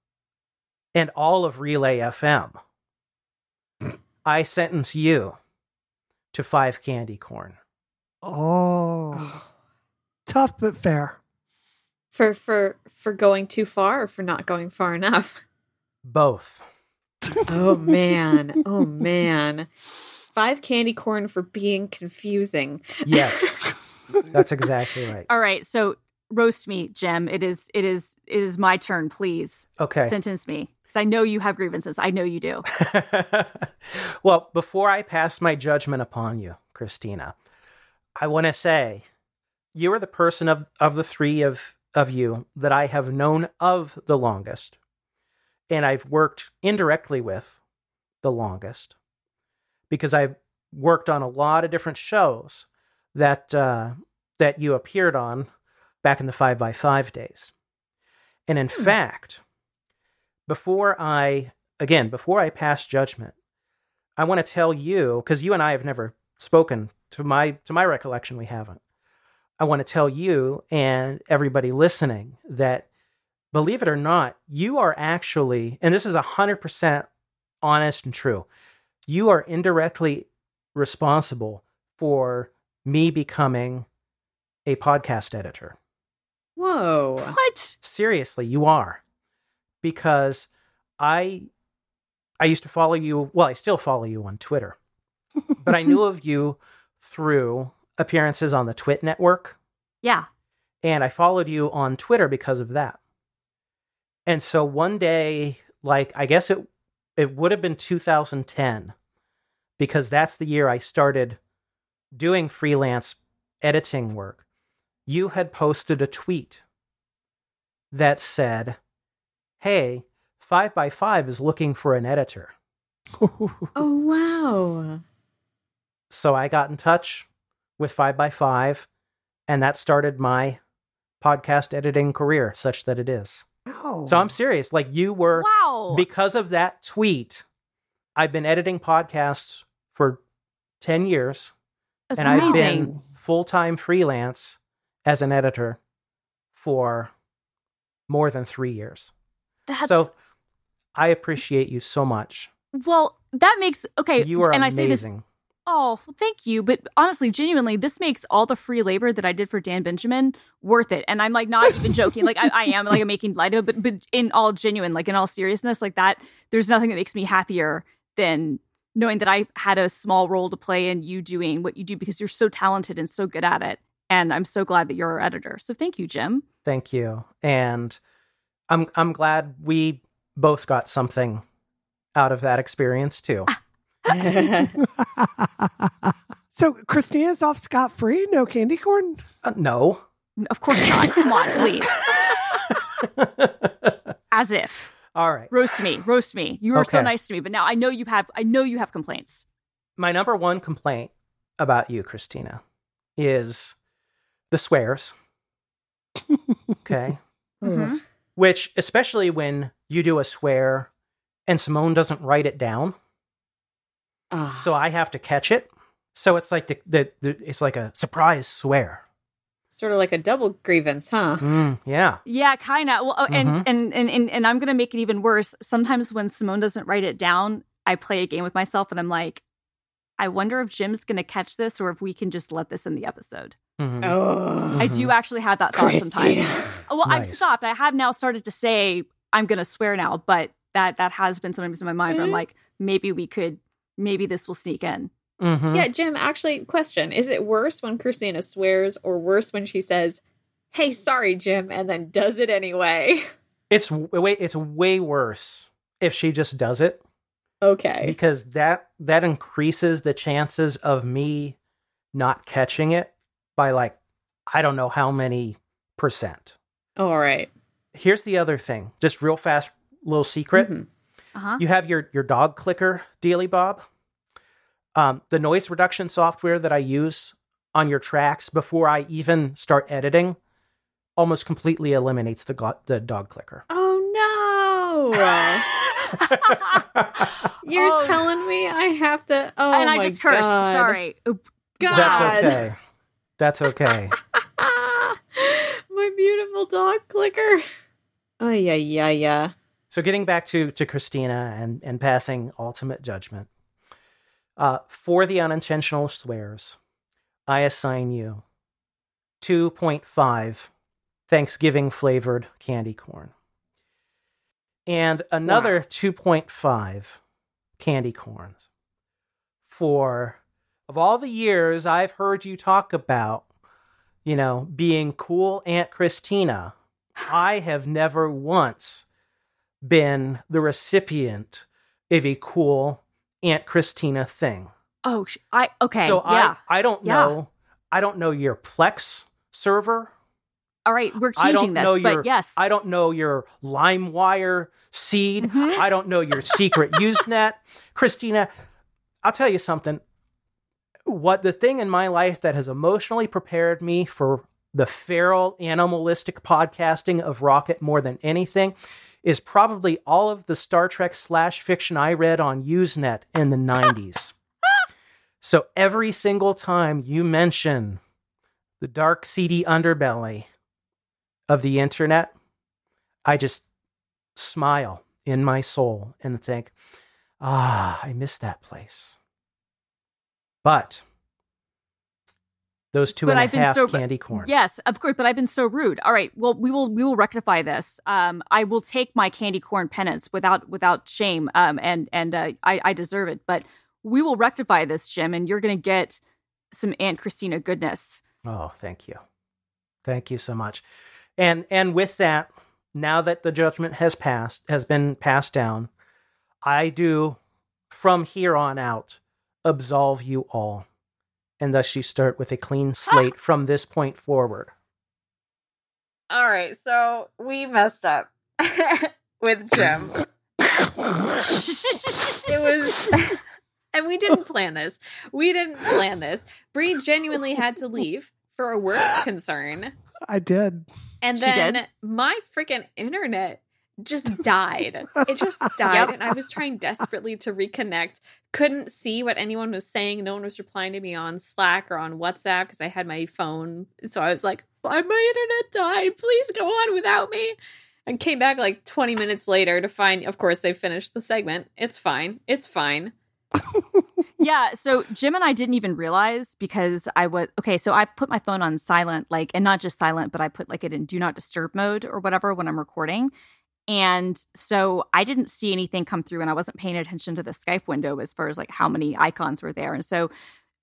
and all of Relay FM, I sentence you to five candy corn. Oh, tough but fair. For for for going too far or for not going far enough. Both. Oh [laughs] man. Oh man. Five candy corn for being confusing. Yes. [laughs] That's exactly right. All right, so roast me, Jim. It is it is it is my turn, please. Okay. Sentence me. Because I know you have grievances. I know you do. [laughs] well, before I pass my judgment upon you, Christina, I want to say you are the person of, of the three of, of you that I have known of the longest. And I've worked indirectly with the longest because I've worked on a lot of different shows that uh, that you appeared on back in the five by five days. And in fact, before I again, before I pass judgment, I want to tell you because you and I have never spoken to my to my recollection, we haven't. I want to tell you and everybody listening that believe it or not, you are actually, and this is hundred percent honest and true, you are indirectly responsible for me becoming a podcast editor. Whoa. What? Seriously, you are. Because I I used to follow you, well, I still follow you on Twitter. [laughs] but I knew of you through appearances on the Twit network Yeah. and I followed you on Twitter because of that. And so one day, like I guess it it would have been 2010 because that's the year I started doing freelance editing work. You had posted a tweet that said, "Hey, 5 by 5 is looking for an editor." [laughs] Oh wow. So I got in touch with 5 by 5 and that started my podcast editing career such that it is. Oh. So I'm serious. Like you were Wow. because of that tweet, I've been editing podcasts for 10 years That's and I've been full-time freelance as an editor for more than 3 years. That's So I appreciate you so much. well. That makes okay. You are and I say this amazing. Oh, well, thank you. But honestly, genuinely, this makes all the free labor that I did for Dan Benjamin worth it. And I'm like not even joking. Like I, I am like I'm [laughs] making light of it, but but in all genuine, like in all seriousness, like that, there's nothing that makes me happier than knowing that I had a small role to play in you doing what you do because you're so talented and so good at it. And I'm so glad that you're our editor. So thank you, Jim. Thank you. And I'm I'm glad we both got something out of that experience too. [laughs] [laughs] so Christina's off scot free? No candy corn? Uh, no. Of course not. Come on, please. [laughs] As if. All right. Roast me. Roast me. You were so nice to me, but now I know you have I know you have complaints. My number one complaint about you, Christina, is the swears. okay. Mhm. Which, especially when you do a swear and Simone doesn't write it down, Ah. so I have to catch it. So it's like the, the, the it's like a surprise swear. sort of like a double grievance, huh? Mm, yeah. Yeah, kind of. Well, oh, and, Mhm. and and and and I'm gonna make it even worse. Sometimes when Simone doesn't write it down, I play a game with myself, and I'm like, I wonder if Jim's gonna catch this, or if we can just let this in the episode. Mhm. Oh, I do actually have that thought Christina. sometimes. [laughs] Well, I've stopped. I have now started to say I'm gonna swear now, but that that has been sometimes in my mind where I'm Mhm. like, maybe we could, maybe this will sneak in. Mhm. Yeah, Jim, actually, question. Is it worse when Christina swears or worse when she says, hey, sorry, Jim, and then does it anyway? [laughs] It's way it's way worse if she just does it Okay. because that that increases the chances of me not catching it by like I don't know how many percent. All right. Here's the other thing, just real fast little secret. Mhm. Uh huh. You have your your dog clicker, Daily Bob. Um, the noise reduction software that I use on your tracks before I even start editing almost completely eliminates the go- the dog clicker. Oh, no. [laughs] You're Oh. telling me I have to. Oh, and I just cursed. God. Sorry. Oop. God. That's okay. That's okay. [laughs] my beautiful dog clicker. Oh, yeah, yeah, yeah. So getting back to to Christina and and passing ultimate judgment. Uh, for the unintentional swears, I assign you 2.5 Thanksgiving flavored candy corn. And another 2.5 candy corns for of all the years I've heard you talk about, you know, being cool Aunt Christina, I have never once been the recipient of a cool Aunt Christina thing. Oh, sh- I okay. so yeah. I I don't Yeah. know I don't know your Plex server. All right, we're changing this, know but your yes. I don't know your LimeWire seed. Mhm. I don't know your secret [laughs] Usenet. Christina, I'll tell you something. What the thing in my life that has emotionally prepared me for the feral animalistic podcasting of Rocket more than anything is probably all of the Star Trek slash fiction I read on Usenet in the 90s. [laughs] so every single time you mention the dark, seedy underbelly of the internet, I just smile in my soul and think, ah, I miss that place. But those two But and a I've been half so- candy corn. Yes, of course, but I've been so rude. All right, well, we will we will rectify this. Um, I will take my candy corn penance without without shame. Um, and and uh, I I deserve it, but we will rectify this, Jim, and you're gonna get some Aunt Christina goodness. Oh, thank you. Thank you so much. And and with that, now that the judgment has passed, has been passed down, I do from here on out absolve you all. And thus you start with a clean slate from this point forward. All right, so we messed up [laughs] with Jim. it was [laughs] and we didn't plan this we didn't plan this Bree genuinely had to leave for a work concern I did. and then did. my freaking internet just died. It just [laughs] died Yep. and i was trying desperately to reconnect. Couldn't see what anyone was saying. No one was replying to me on slack or on whatsapp because i had my phone. So i was like my internet died. Please go on without me. And came back like 20 minutes later to find of course they finished the segment. It's fine. It's fine. [laughs] Yeah, so Jim and I didn't even realize because I was okay. So I put my phone on silent, like, and not just silent, but I put like it in do not disturb mode or whatever when I'm recording. And so I didn't see anything come through and I wasn't paying attention to the Skype window as far as like how many icons were there. And so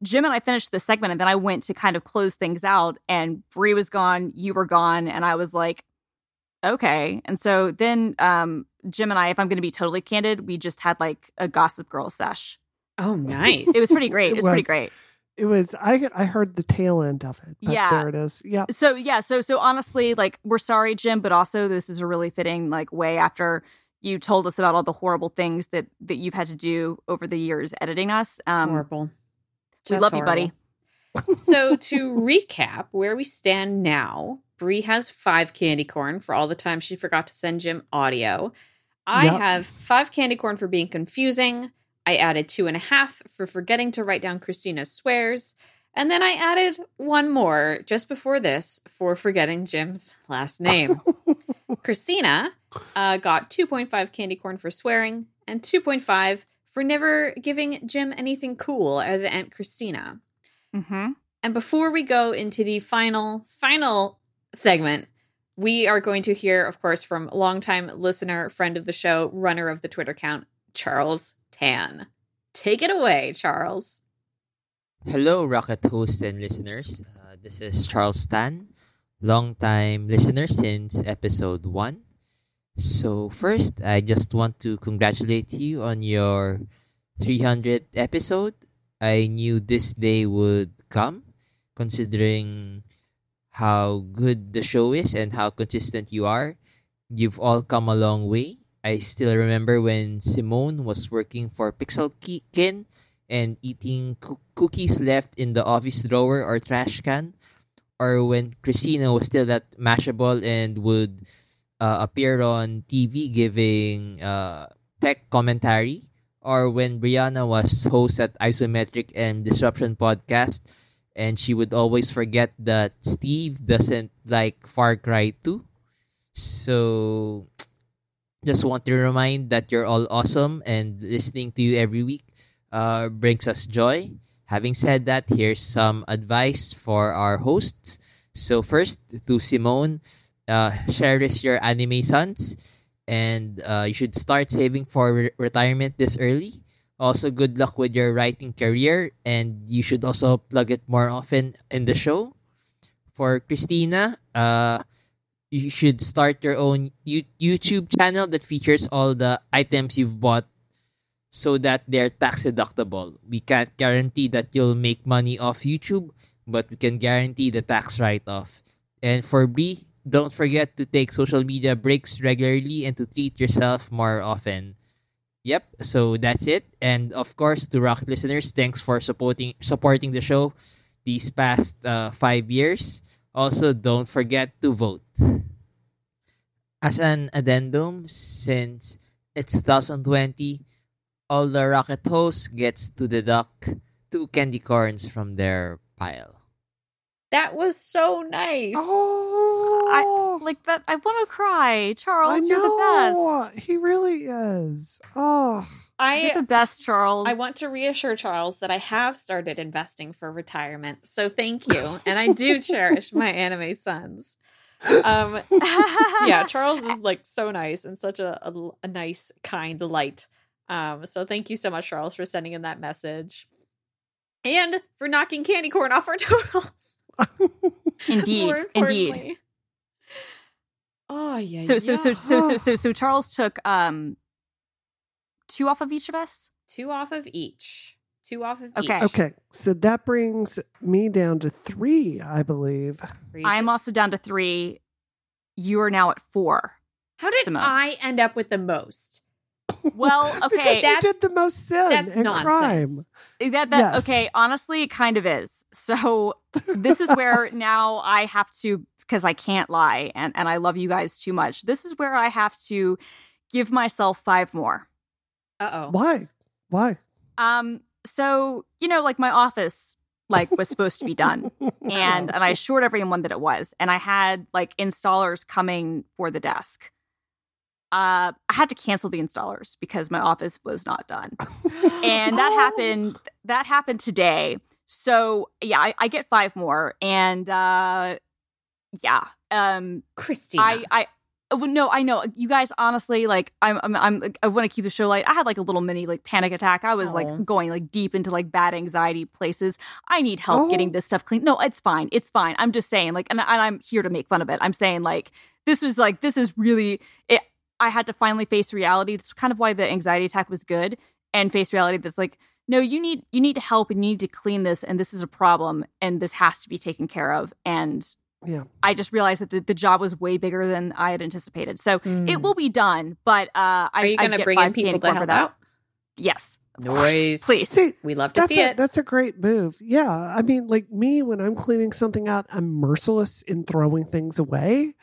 Jim and I finished the segment and then I went to kind of close things out and Brie was gone, you were gone, and I was like, okay. And so then um Jim and I, if I'm gonna be totally candid, we just had like a gossip girl sesh. Oh, nice. [laughs] It was pretty great. It, It was, pretty great. It was I I heard the tail end of it. But Yeah. there it is. Yeah. So yeah, so so honestly, like we're sorry, Jim, but also this is a really fitting like way after you told us about all the horrible things that that you've had to do over the years editing us. Um horrible. we Just love you, buddy. so to [laughs] recap where we stand now, Brie has five candy corn for all the time she forgot to send Jim audio. I Yep. have five candy corn for being confusing. I added two and a half for forgetting to write down Christina's swears. And then I added one more just before this for forgetting Jim's last name. [laughs] Christina uh, got 2.5 candy corn for swearing and 2.5 for never giving Jim anything cool as Aunt Christina. Mm-hmm. And before we go into the final, final segment, we are going to hear, of course, from longtime listener, friend of the show, runner of the Twitter account, Charles Tan. Take it away, Charles. Hello, Rocket hosts and listeners. Uh, this is Charles Tan, longtime listener since episode 1. So, first, I just want to congratulate you on your 300th episode. I knew this day would come, considering how good the show is and how consistent you are. You've all come a long way. I still remember when Simone was working for Pixelkin Kin and eating coo- cookies left in the office drawer or trash can, or when Christina was still at Mashable and would uh, appear on TV giving uh, tech commentary, or when Brianna was host at Isometric and Disruption podcast, and she would always forget that Steve doesn't like Far Cry 2. So, just want to remind that you're all awesome and listening to you every week uh, brings us joy. Having said that, here's some advice for our hosts. So first, to Simone, uh, cherish your anime sons, and uh, you should start saving for re- retirement this early. Also, good luck with your writing career, and you should also plug it more often in the show. For Christina, uh, you should start your own YouTube channel that features all the items you've bought so that they're tax deductible. We can't guarantee that you'll make money off YouTube, but we can guarantee the tax write off. And for B, don't forget to take social media breaks regularly and to treat yourself more often. Yep, so that's it. And of course, to rock listeners, thanks for supporting supporting the show these past uh, five years. Also, don't forget to vote. As an addendum, since it's 2020, all the rocket hosts gets to deduct two candy corns from their pile. That was so nice. Oh, Like that, I want to cry. Charles, know. you're the best. He really is. Oh, You're I the best, Charles. I want to reassure Charles that I have started investing for retirement. So thank you. and I do [laughs] cherish my anime sons. Um [laughs] yeah, Charles is like so nice and such a, a, a nice, kind light. Um, so thank you so much, Charles, for sending in that message. And for knocking candy corn off our [laughs] totals. Indeed, indeed. Oh yeah. So, so, so, so, so, so, so, Charles took um two off of each of us. two off of each. Two off of Okay. each. okay. So that brings me down to three, I believe. Crazy. I'm also down to three. You are now at four. How did Simone. I end up with the most? Well, [laughs] okay, because you that's- did the most sin That's and nonsense. crime. that that Yes. okay. Honestly, it kind of is. So this is where [laughs] now I have to because I can't lie and and I love you guys too much. This is where I have to give myself five more. Uh oh. Why? Why? Um, so you know, like my office like was supposed to be done, [laughs] and and I assured everyone that it was, and I had like installers coming for the desk. Uh, I had to cancel the installers because my office was not done, and that Oh. [laughs] happened. That happened today. So yeah, I, I get five more, and uh, yeah, um, Christina. I I well, Oh, no, I know you guys. Honestly, like I'm, I'm, I'm I want to keep the show light. I had like a little mini like panic attack. I was Aw. like oh. going like deep into like bad anxiety places. I need help Oh. getting this stuff clean. No, it's fine. It's fine. I'm just saying, like, and, and I'm here to make fun of it. I'm saying like this was like this is really it. I had to finally face reality. That's kind of why the anxiety attack was good and face reality. That's like no, you need you need help and you need to clean this, and this is a problem, and this has to be taken care of. And Yeah. I just realized that the, the job was way bigger than I had anticipated. So Mm. it will be done, but uh, I, Are you going to bring in people to corn for help that. out? Yes, Noise. please. See, We love to see a, it. that's a great move. Yeah. I mean, like me, when I'm cleaning something out, I'm merciless in throwing things away.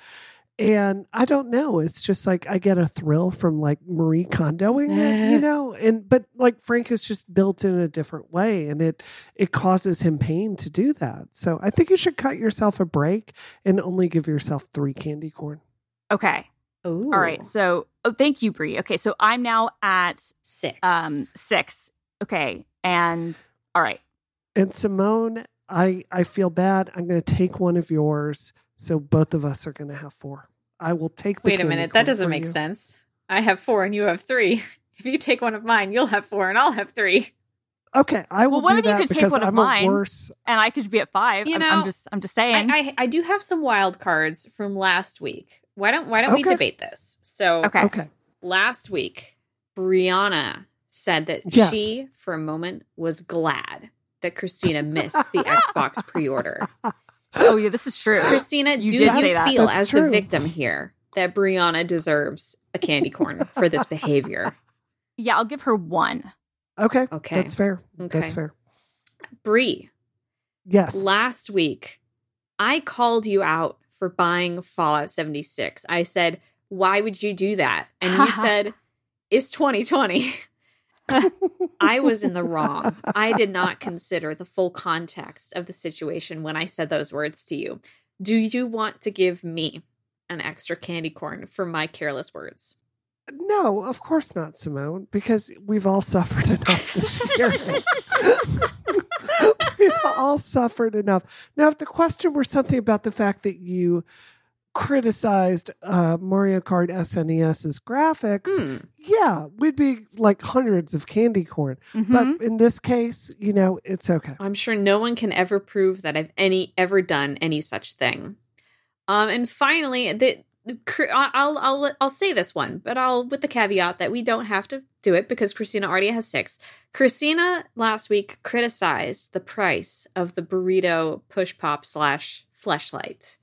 And I don't know. It's just like I get a thrill from like Marie Kondoing it, you [laughs] know? And but like Frank is just built in a different way and it it causes him pain to do that. So I think you should cut yourself a break and only give yourself three candy corn. Okay. Ooh. All right. So oh, thank you, Brie. Okay, so I'm now at Six. um six. Okay, and all right. And Simone, I I feel bad. I'm going to take one of yours, so both of us are going to have four. I will take the Wait a minute. That doesn't make you. sense. I have four and you have three. [laughs] If you take one of mine, you'll have four and I'll have three. Okay, I will Well, one do of you could take one of I'm mine. worse. And I could be at five. You I'm, know, I'm just I'm just saying. I, I I do have some wild cards from last week. Why don't Why don't we debate this? So okay. Okay, last week, Brianna said that Yes. she, for a moment, was glad that Christina missed the Xbox pre-order. [laughs] Oh yeah, this is true. Christina, You do you feel That's as the victim here that Brianna deserves a candy corn for this behavior? [laughs] Yeah, I'll give her one. okay, Okay. that's fair. Okay. That's fair. Bree, Yes, last week I called you out for buying Fallout 76. I said, "Why would you do that?" And you [laughs] said, "It's 2020." [laughs] I was in the wrong. I did not consider the full context of the situation when I said those words to you. Do you want to give me an extra candy corn for my careless words? no, of course not, Simone, because we've all suffered enough. this [laughs] year. [laughs] We've all suffered enough. Now, if the question were something about the fact that you criticized uh, Mario Kart SNES's graphics, Hmm. yeah, we'd be like hundreds of candy corn. Mhm. But in this case, you know, it's okay. I'm sure no one can ever prove that I've any ever done any such thing. Um, and finally, the, I'll I'll I'll say this one, but I'll with the caveat that we don't have to do it because Christina already has six. Christina last week criticized the price of the burrito push pop slash fleshlight.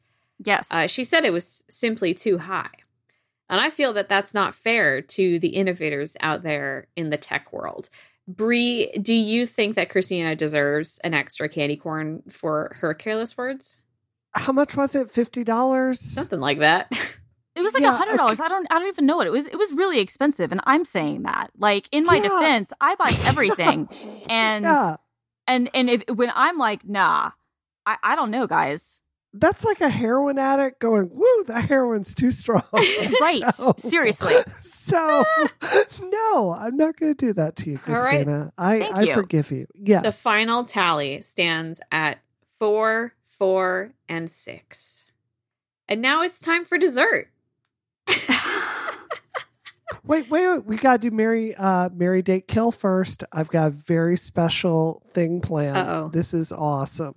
Yes. Uh, she said it was simply too high. And I feel that that's not fair to the innovators out there in the tech world. Bree, do you think that Christina deserves an extra candy corn for her careless words? How much was it? Fifty dollars. Something like that. [laughs] It was like a Yeah, hundred dollars. I don't I don't even know what It was it was really expensive, and I'm saying that. Like in my Yeah. defense, I buy [laughs] everything, and yeah, and and if when I'm like, nah, I I don't know, guys. That's like a heroin addict going, "Woo, the heroin's too strong." [laughs] Right. [laughs] So- Seriously. So, [laughs] no, I'm not going to do that to you, All right. Christina. I I you. forgive you. Yes. the final tally stands at four, four, and six. And now it's time for dessert. Wait, wait, wait. We got to do Marry, uh, Marry Date Kill first. I've got a very special thing planned. Uh-oh. This is awesome.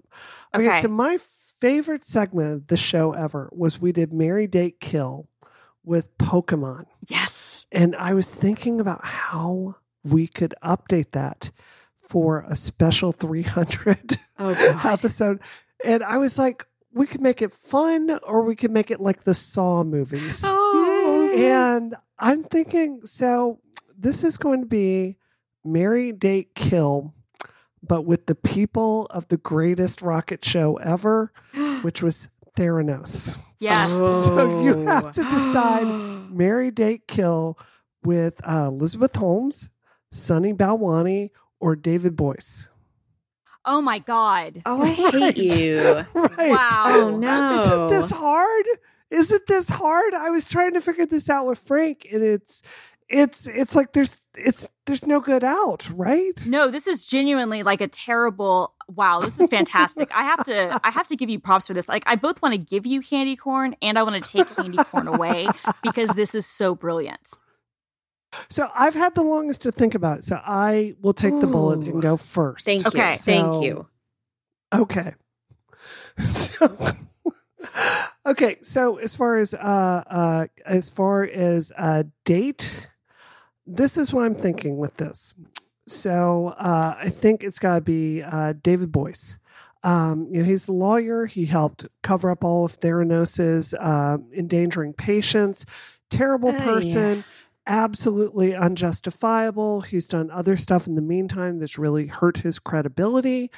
Okay, Okay. so my favorite segment of the show ever was we did Marry Date Kill with Pokemon. yes. And I was thinking about how we could update that for a special 300 Oh, [laughs] episode. And I was like, we could make it fun or we could make it like the Saw movies. Oh. And I'm thinking, so this is going to be Marry Date Kill, but with the people of the greatest rocket show ever, [gasps] which was Theranos. Yes. So you have to decide [gasps] Marry Date Kill with uh, Elizabeth Holmes, Sunny Balwani, or David Boies. Oh my god. Oh, I hate Right. you. [laughs] Right. Wow. Oh, no. Isn't this hard? Isn't this hard? I was trying to figure this out with Frank, and it's it's it's like there's it's there's no good out, right? No, this is genuinely like a terrible. Wow, this is fantastic. I have to I have to give you props for this. Like I both want to give you candy corn and I want to take candy corn away because this is so brilliant. So I've had the longest to think about it. So I will take the bullet and go first. Thank Okay. you. Thank you. Okay. So, [laughs] [laughs] okay. So as far as uh uh as far as uh date, this is what I'm thinking with this. So uh I think it's gotta be uh David Boies. Um, you know, he's a lawyer. He helped cover up all of Theranos's uh, endangering patients. Terrible yeah. person, absolutely unjustifiable. He's done other stuff in the meantime that's really hurt his credibility.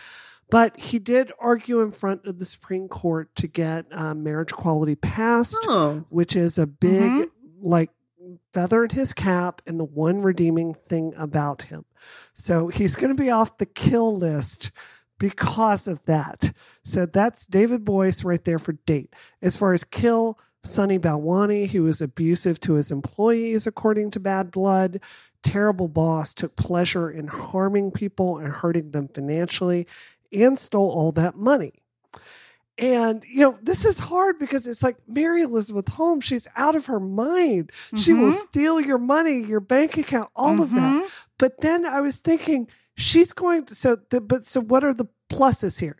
But he did argue in front of the Supreme Court to get uh, marriage equality passed, Oh. which is a big, Mhm. like, feather in his cap and the one redeeming thing about him. So he's going to be off the kill list because of that. So that's David Boies right there for date. As far as kill, Sunny Balwani, he was abusive to his employees, according to Bad Blood. Terrible boss, took pleasure in harming people and hurting them financially, and stole all that money. And, you know, this is hard because it's like marry Elizabeth Holmes, she's out of her mind. She will Mhm. steal your money, your bank account, all of that. Mhm. But then I was thinking, she's going to, so, the, but so what are the pluses here?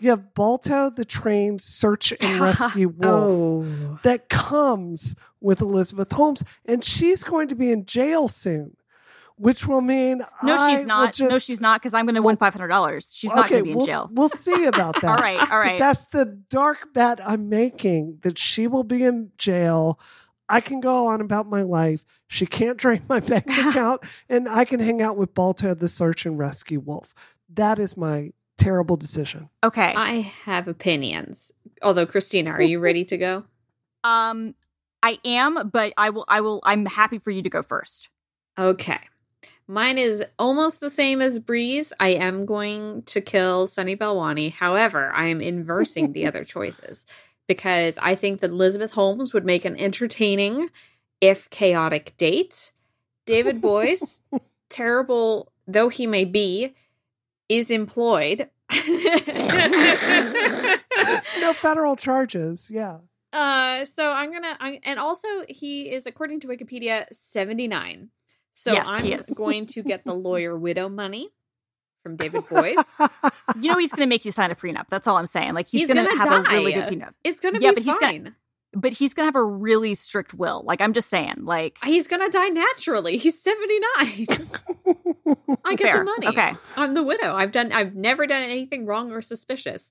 You have Balto, the trained search and [laughs] rescue wolf Oh. that comes with Elizabeth Holmes, and she's going to be in jail soon, which will mean No, I she's will not. no, she's not because I'm going to win five hundred dollars. She's not okay, going to be in we'll, jail. We'll see about [laughs] that. all right, all But that's the dark bet I'm making that she will be in jail. I can go on about my life. She can't drain my [laughs] bank [laughs] account, and I can hang out with Balto, the search and rescue wolf. That is my terrible decision. Okay. I have opinions. Although, Christina, are you ready to go? Um, I am, but I will. I will. I'm happy for you to go first. Okay. Mine is almost the same as Bree's. I am going to kill Sunny Balwani. However, I am inversing the other [laughs] choices because I think that Elizabeth Holmes would make an entertaining, if chaotic, date. David Boies, [laughs] terrible though he may be, is employed. [laughs] No federal charges. Yeah. Uh, so I'm gonna, I, and also he is, according to Wikipedia, 79. So Yes, I'm [laughs] going to get the lawyer widow money from David Boies. You know he's going to make you sign a prenup. That's all I'm saying. Like he's, He's going to have a really good prenup, It's gonna Yeah, be but he's fine. gonna- but he's going to have a really strict will. Like I'm just saying. Like He's gonna die naturally. He's 79. I get fair. the money. Okay. I'm the widow. I've done. I've never done anything wrong or suspicious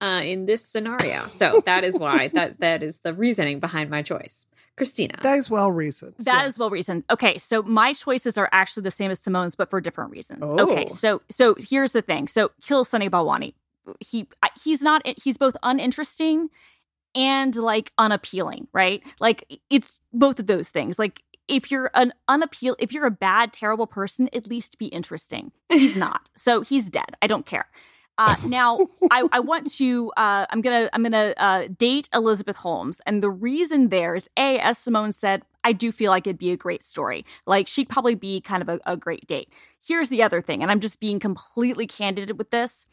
uh, in this scenario. So that is why that that is the reasoning behind my choice. Christina. that is well reasoned. That is Yes. well reasoned. Okay, so my choices are actually the same as Simone's, but for different reasons. Oh. Okay, so so here's the thing. So kill Sunny Balwani. He he's not. He's both uninteresting and like unappealing, right? Like it's both of those things. Like if you're an unappeal, if you're a bad, terrible person, at least be interesting. He's [laughs] not. So he's dead. I don't care. Uh, now I, I want to uh, I'm gonna I'm gonna uh, date Elizabeth Holmes, and the reason there is a as Simone said, I do feel like it'd be a great story. Like she'd probably be kind of a, a great date. Here's the other thing, and I'm just being completely candid with this.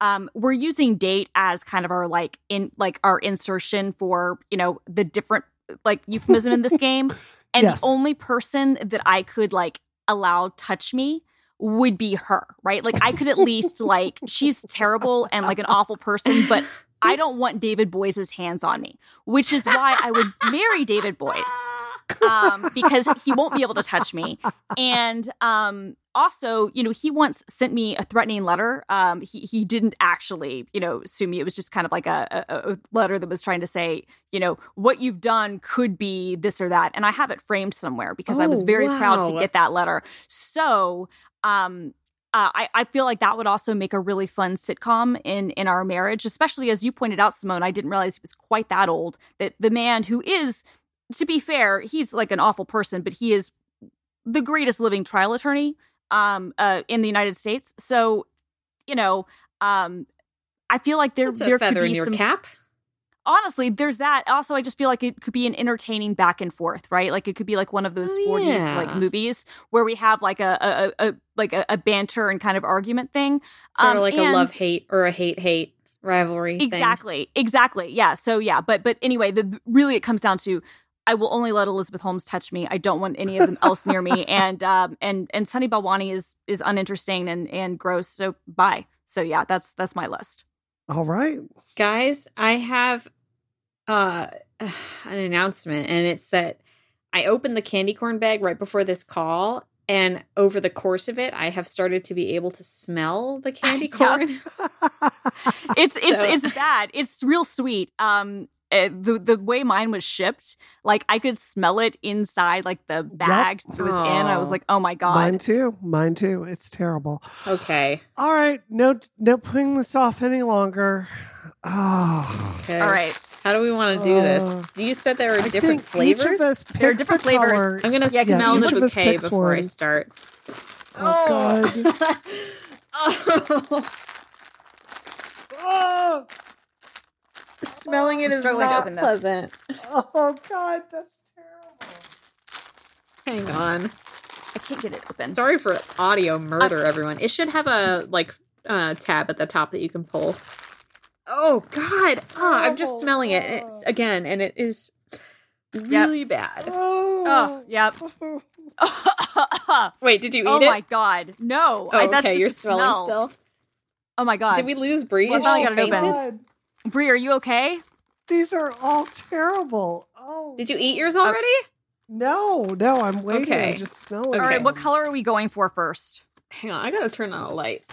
Um, we're using date as kind of our like in like our insertion for you know the different like euphemism in this game, [laughs] and Yes. the only person that I could like allow touch me would be her, right? Like I could at least like [laughs] she's terrible and like an awful person, but I don't want David Boies's hands on me, which is why I would marry David Boies um, because he won't be able to touch me. And um, also, you know, he once sent me a threatening letter. Um, he he didn't actually, you know, sue me. It was just kind of like a, a, a letter that was trying to say, you know, what you've done could be this or that. And I have it framed somewhere because I was Oh, very proud to get that letter. So, um, uh, I, I feel like that would also make a really fun sitcom in in our marriage, especially as you pointed out, Simone. I didn't realize he was quite that old. That the man who is, to be fair, he's like an awful person, but he is the greatest living trial attorney um, uh, in the United States. So, you know, um, I feel like there That's there a feather could in be your some, cap. Honestly, there's that. Also, I just feel like it could be an entertaining back and forth, right? Like it could be like one of those Oh, 40s yeah. like movies where we have like a, a, a, like a, a banter and kind of argument thing. Sort Um, of like a love hate or a hate hate rivalry thing. Exactly. Exactly. Yeah. So yeah, but but anyway, the really it comes down to I will only let Elizabeth Holmes touch me. I don't want any of them else near me. [laughs] And um and and Sunny Balwani is is uninteresting and and gross. So bye. So yeah, that's that's my list. All right. Guys, I have uh [sighs] an announcement and it's that I opened the candy corn bag right before this call and over the course of it I have started to be able to smell the [laughs] candy corn. [laughs] It's it's So- it's bad. It's real sweet. Um uh, the the way mine was shipped, like I could smell it inside like the bag it was in. I was like, "Oh my god." Mine too. Mine too. It's terrible. okay. All right. No, no putting this off any longer. Oh, Okay. All right. How do we want to do this? Uh, You said there were I different think Each flavors. of us There are different flavors. color. I'm gonna Yeah, 'cause smell the of bouquet picks before I one. start. Oh, God. [laughs] oh, [laughs] Oh, smelling it is I'm is struggling to not open pleasant. oh, God. That's terrible. Hang on. I can't get it open. Sorry for audio murder, everyone. It should have a like uh, tab at the top that you can pull. Oh God! Ah, I'm just Oh, smelling it. It's again, and it is really bad. Oh, Oh, yep. oh [laughs] Wait, did you eat it? Oh my god. No. Oh, I, that's okay. just You're smelling smell. still. Oh my god. Did we lose Bree? Well, Is now I she got open. fainted? God. Brie, are you okay? These are all terrible. Oh, Did you eat yours already? No, no. I'm waiting. Okay. I just smell it. Okay. All right, what color are we going for first? Hang on, I gotta turn on a light.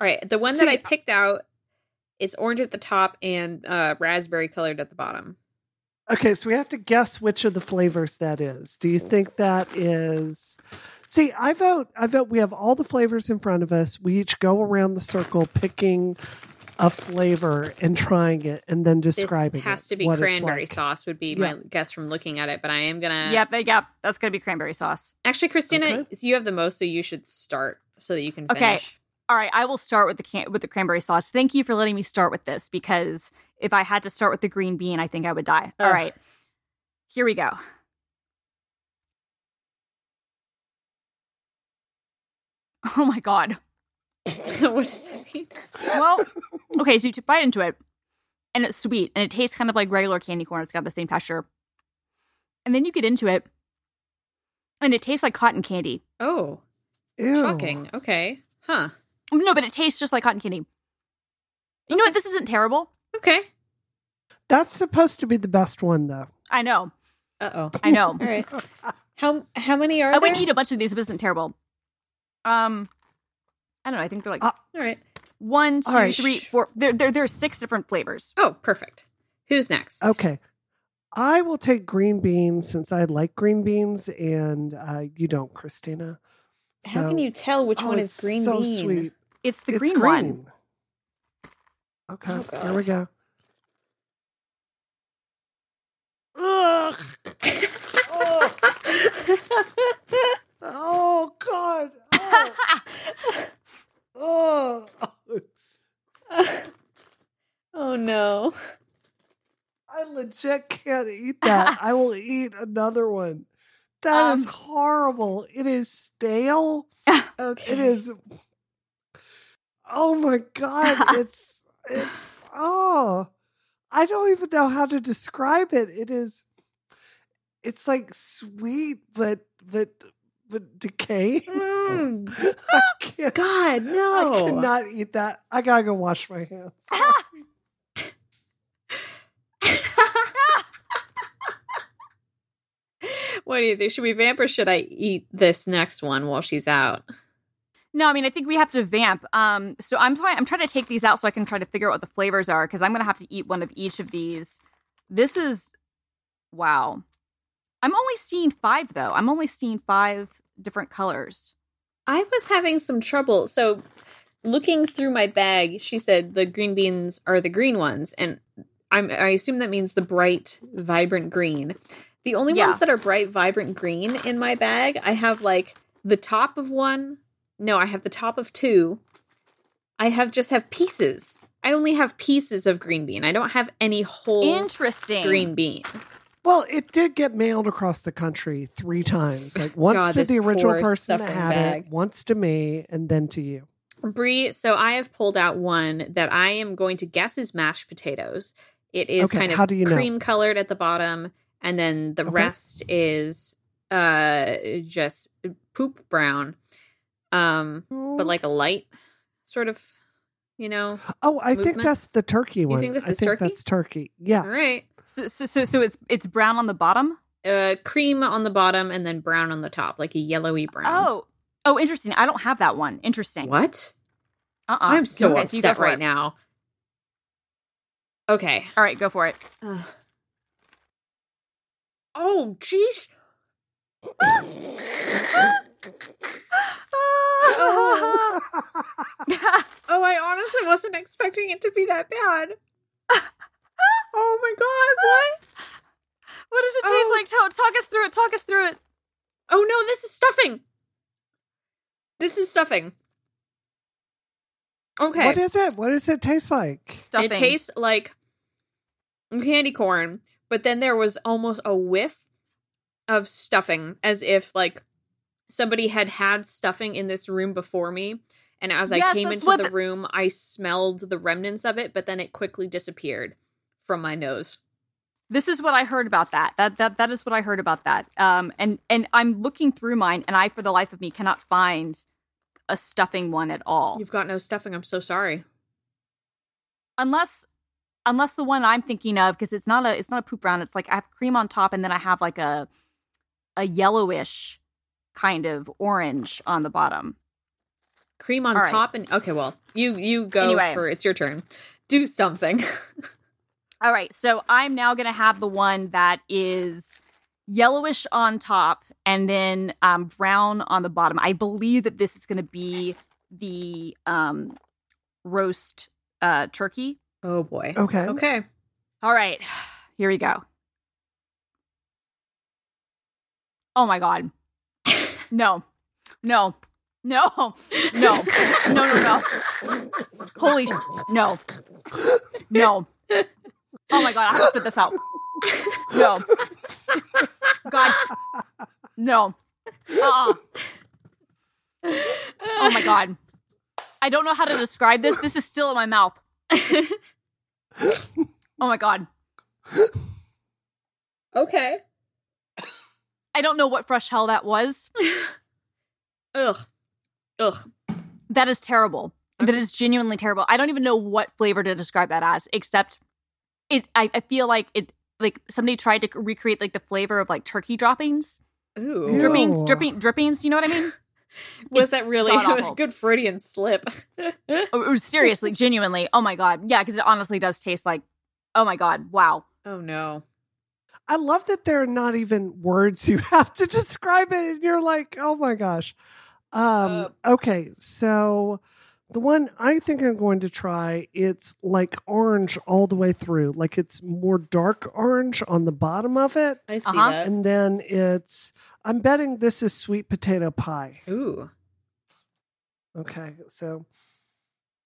All right, the one that I picked out, it's orange at the top and uh, raspberry colored at the bottom. Okay, so we have to guess which of the flavors that is. Do you think that is See, I vote I vote we have all the flavors in front of us. We each go around the circle picking a flavor and trying it and then describing it. this has it, to be cranberry like. sauce. Would be Yeah. my guess from looking at it, but I am gonna. yep, yep. That's gonna be cranberry sauce. Actually, Christina, Okay. you have the most, so you should start so that you can finish. Okay. All right, I will start with the can- with the cranberry sauce. Thank you for letting me start with this because if I had to start with the green bean, I think I would die. All Ugh. right, here we go. [laughs] Oh my god. [laughs] what does that mean? Well, okay, so you bite into it, and it's sweet, and it tastes kind of like regular candy corn. It's got the same texture, and then you get into it, and it tastes like cotton candy. Oh, Ew. shocking. Okay, huh? No, but it tastes just like cotton candy. You know what? This isn't terrible. Okay. That's supposed to be the best one though. I know. Uh oh. I know. [laughs] All right. How how many are I there? wouldn't eat a bunch of these. If it isn't terrible. Um, I don't know. I think they're like Uh, All right. one, two, all right. three, four. There, there, there's six different flavors. Oh, perfect. Who's next? Okay. I will take green beans since I like green beans and uh, you don't, Christina. How can you tell which Oh, one is green so bean? sweet. It's the It's green, one. Okay, Oh, God. here we go. [laughs] Ugh. [laughs] Oh God! Oh. [laughs] oh, [laughs] oh no. I legit can't eat that. [laughs] I will eat another one. That is Um, horrible. It is stale. [laughs] Okay. It is. Oh my god! It's it's oh, I don't even know how to describe it. It is. It's like sweet, but but but decaying. [laughs] Mm, I can't. I cannot eat that. I gotta go wash my hands. [laughs] what do you think? Should we vamp or should I eat this next one while she's out? No, I mean I think we have to vamp. Um, so I'm trying. I'm trying to take these out so I can try to figure out what the flavors are because I'm gonna have to eat one of each of these. This is, wow. I'm only seeing five though. I'm only seeing five different colors. I was having some trouble. So, looking through my bag, she said the green beans are the green ones, and I'm, I assume that means the bright, vibrant green. The only Yeah. ones that are bright, vibrant green in my bag, I have like the top of one. No, I have the top of two. I have just have pieces I only have pieces of green bean. I don't have any whole Interesting. green bean. Well, it did get mailed across the country three times. Like once God, to the original person that had bag. it, once to me, and then to you. Brie, so I have pulled out one that I am going to guess is mashed potatoes. It is Okay, kind of you know? cream colored at the bottom, and then the Okay. rest is uh just poop brown. Um, but like a light sort of, you know. oh, I think that's the turkey one. think this I is think turkey? that's turkey. Yeah. All right. So, so, so, so it's it's brown on the bottom. Uh cream on the bottom and then brown on the top, like a yellowy brown. Oh, oh, interesting. I don't have that one. Interesting. What? Uh-uh. I'm so Okay, upset for right it. now. Okay. All right, go for it. Ugh. Oh, jeez. oh. [laughs] [laughs] Oh, I honestly wasn't expecting it to be that bad. [laughs] oh my god, what? what does it taste Oh. like? Talk, talk us through it. Talk us through it. Oh no, this is stuffing. This is stuffing. Okay. What is it? What does it taste like? Stuffing. It tastes like candy corn, but then there was almost a whiff of stuffing as if like somebody had had stuffing in this room before me and as I came into the the- room I smelled the remnants of it but then it quickly disappeared from my nose. This is what I heard about that. That that that is what I heard about that. Um, and and I'm looking through mine, and I, for the life of me, cannot find a stuffing one at all. You've got no stuffing. I'm so sorry. unless unless the one I'm thinking of because it's not a it's not a poop brown. It's like I have cream on top and then I have like a a yellowish kind of orange on the bottom. Cream on All right. top and okay, well, you you go Anyway. for it's your turn. Do something. [laughs] All right, so I'm now gonna have the one that is yellowish on top and then um, brown on the bottom. I believe that this is gonna be the um, roast uh, turkey. oh boy. Okay. Okay. All right, [sighs] here we go. Oh my god. No. No. No. No. No, no, no. [laughs] Holy sh- no. No. Oh my god, I have to spit this out. No. God. No. Uh-uh. Oh my god. I don't know how to describe this. This is still in my mouth. Oh my god. Okay. I don't know what fresh hell that was. Ugh. Ugh. That is terrible. That is genuinely terrible. I don't even know what flavor to describe that as, except it. I, I feel like it. Like somebody tried to recreate like the flavor of like turkey droppings, Ooh. Ew. drippings, dripping, drippings. You know what I mean? [laughs] Was that really a [laughs] good Freudian slip? [laughs] Oh, it was seriously, genuinely. Oh my god, yeah, because it honestly does taste like. Oh my god, wow. oh no. I love that there are not even words you have to describe it, and you're like, oh my gosh. Um, okay, so the one I think I'm going to try, it's like orange all the way through. Like it's more dark orange on the bottom of it. I see Uh-huh. that. And then it's I'm betting this is sweet potato pie. Ooh. Okay, so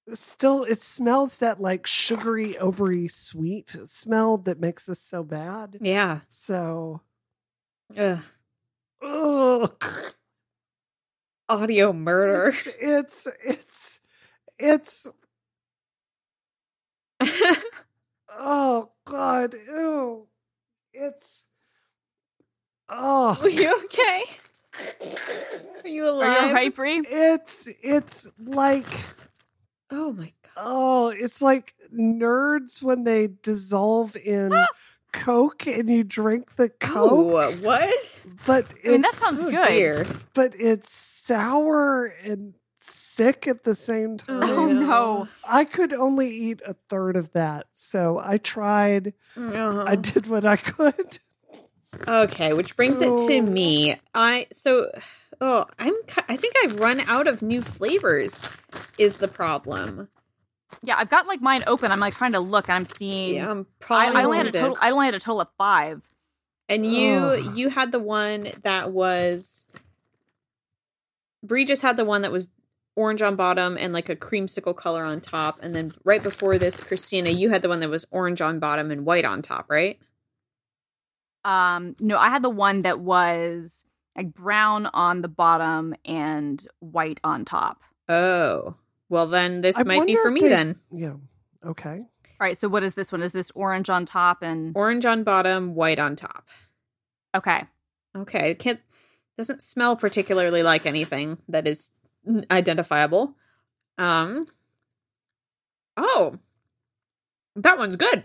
it's still it smells that like sugary, overy sweet smell that makes us so bad. Yeah. So Ugh. ugh. Audio murder. it's it's it's [laughs] oh god ew it's [laughs] oh Are you okay? Are you alive? Are you Brie? it's it's like Oh my god. oh it's like nerds when they dissolve in [gasps] coke and you drink the coke Oh, what? but it's I mean, that sounds good. but it's sour and sick at the same time Oh, no. I could only eat a third of that. So I tried. Uh-huh. I did what I could. Okay, which brings it to Oh. me. I so oh, I'm I think I've run out of new flavors is the problem. Yeah, I've got like mine open. I'm like trying to look, and I'm seeing. Yeah, I'm probably I only had a total. I only had a total of five. and you Ugh. you had the one that was Bree just had the one that was orange on bottom and like a creamsicle color on top. And then right before this, Christina, you had the one that was orange on bottom and white on top, right? Um, no, I had the one that was like brown on the bottom and white on top. Oh, well, then this I might be for me they- then. Yeah. Okay. All right, so what is this one? Is this orange on top and Orange on bottom, white on top. okay? Okay, it can't doesn't smell particularly like anything that is identifiable. Um. Oh, that one's good.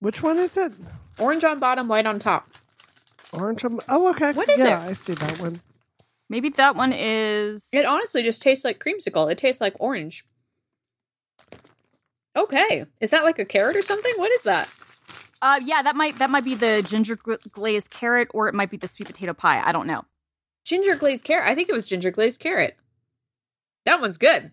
Which one is it? Orange on bottom, white on top. Orange. um- Oh, okay. What is yeah, it? I see that one. Maybe that one is. It honestly just tastes like creamsicle. It tastes like orange. Okay, is that like a carrot or something? What is that? Uh, yeah, that might that might be the ginger glazed carrot, or it might be the sweet potato pie. I don't know. Ginger glazed carrot. I think it was ginger glazed carrot. That one's good.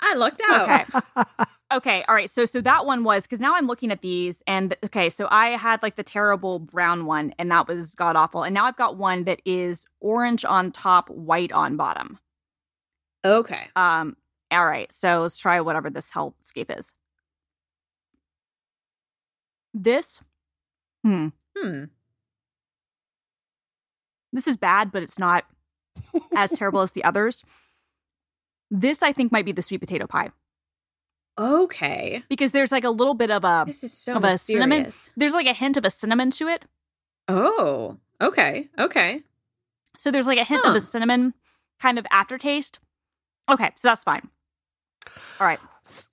I lucked out. Okay. [laughs] Okay, all right. So so that one was because now I'm looking at these and okay, so I had like the terrible brown one and that was god awful, and now I've got one that is orange on top, white on bottom. Okay. Um, all right. So let's try whatever this hellscape is. This, hmm, Hmm. This is bad, but it's not as [laughs] terrible as the others. This I think might be the sweet potato pie Okay. because there's like a little bit of a This is so of a cinnamon. mysterious. There's like a hint of a cinnamon to it. Oh. Okay. Okay. So there's like a hint of a cinnamon kind of aftertaste. Okay, so that's fine. All right.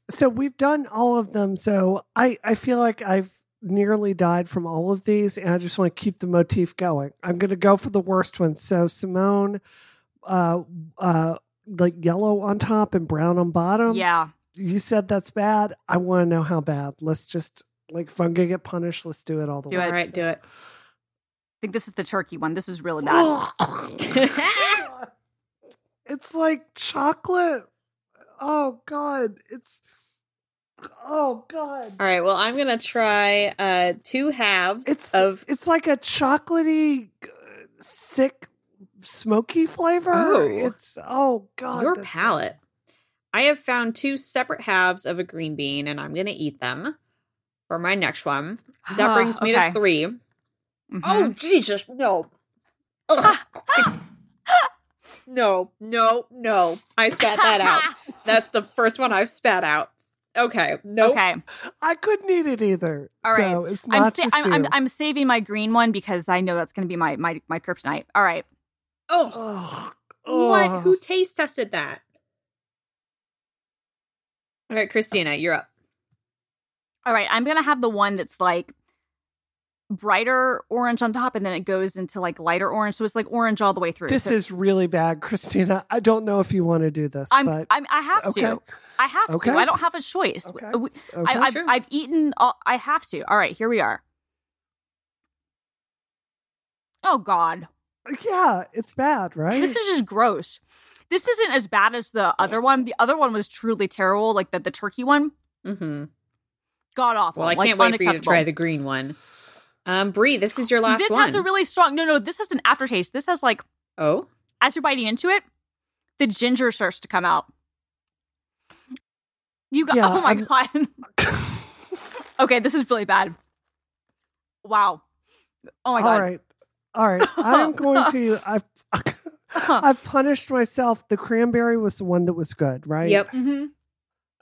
So we've done all of them. So I, I feel like I've nearly died from all of these, and I just want to keep the motif going. I'm going to go for the worst one. So Simone, uh, uh, like yellow on top and brown on bottom. yeah. you said that's bad. I want to know how bad. Let's just like if I'm gonna get punished, let's do it all the Do way. it. All right, do it. I think this is the turkey one. This is really bad. [laughs] [laughs] it's like chocolate. Oh god, it's oh god. All right. Well, I'm gonna try uh two halves It's of it's like a chocolatey, uh, sick, smoky flavor. Oh. It's oh god. your palate. I have found two separate halves of a green bean, and I'm gonna eat them for my next one. That brings me Okay. to three. Mhm. Oh Jesus, no. [laughs] No, no, no. I spat that out. [laughs] That's the first one I've spat out. Okay. Nope. Okay. I couldn't eat it either. All right. So it's I'm, not sa- just I'm, I'm. I'm saving my green one because I know that's going to be my my my kryptonite. All right. Oh, Ugh. what? Who taste tested that? All right, Christina, you're up. All right. I'm going to have the one that's like brighter orange on top and then it goes into like lighter orange so it's like orange all the way through. This So is really bad, Christina. I don't know if you want to do this, I'm, but I'm I have okay. to. I have Okay. to. I don't have a choice. Okay. We- okay. I, I've, Sure. I've eaten. All, I have to. All right, here we are. Oh God, yeah, it's bad, right? this is just gross. This isn't as bad as the other one. The other one was truly terrible, like the the turkey one. Mm-hmm. God awful. Well, I can't wait for you to try the green one. Um, Brie, this is your last This one. This has a really strong. No, no, this has an aftertaste. This has like oh, as you're biting into it, the ginger starts to come out. You got. Yeah, oh my I'm- [laughs] god. okay, this is really bad. Wow. Oh my god. All right. All right. I'm [laughs] going to I've I've punished myself. The cranberry was the one that was good, right? yep. hmm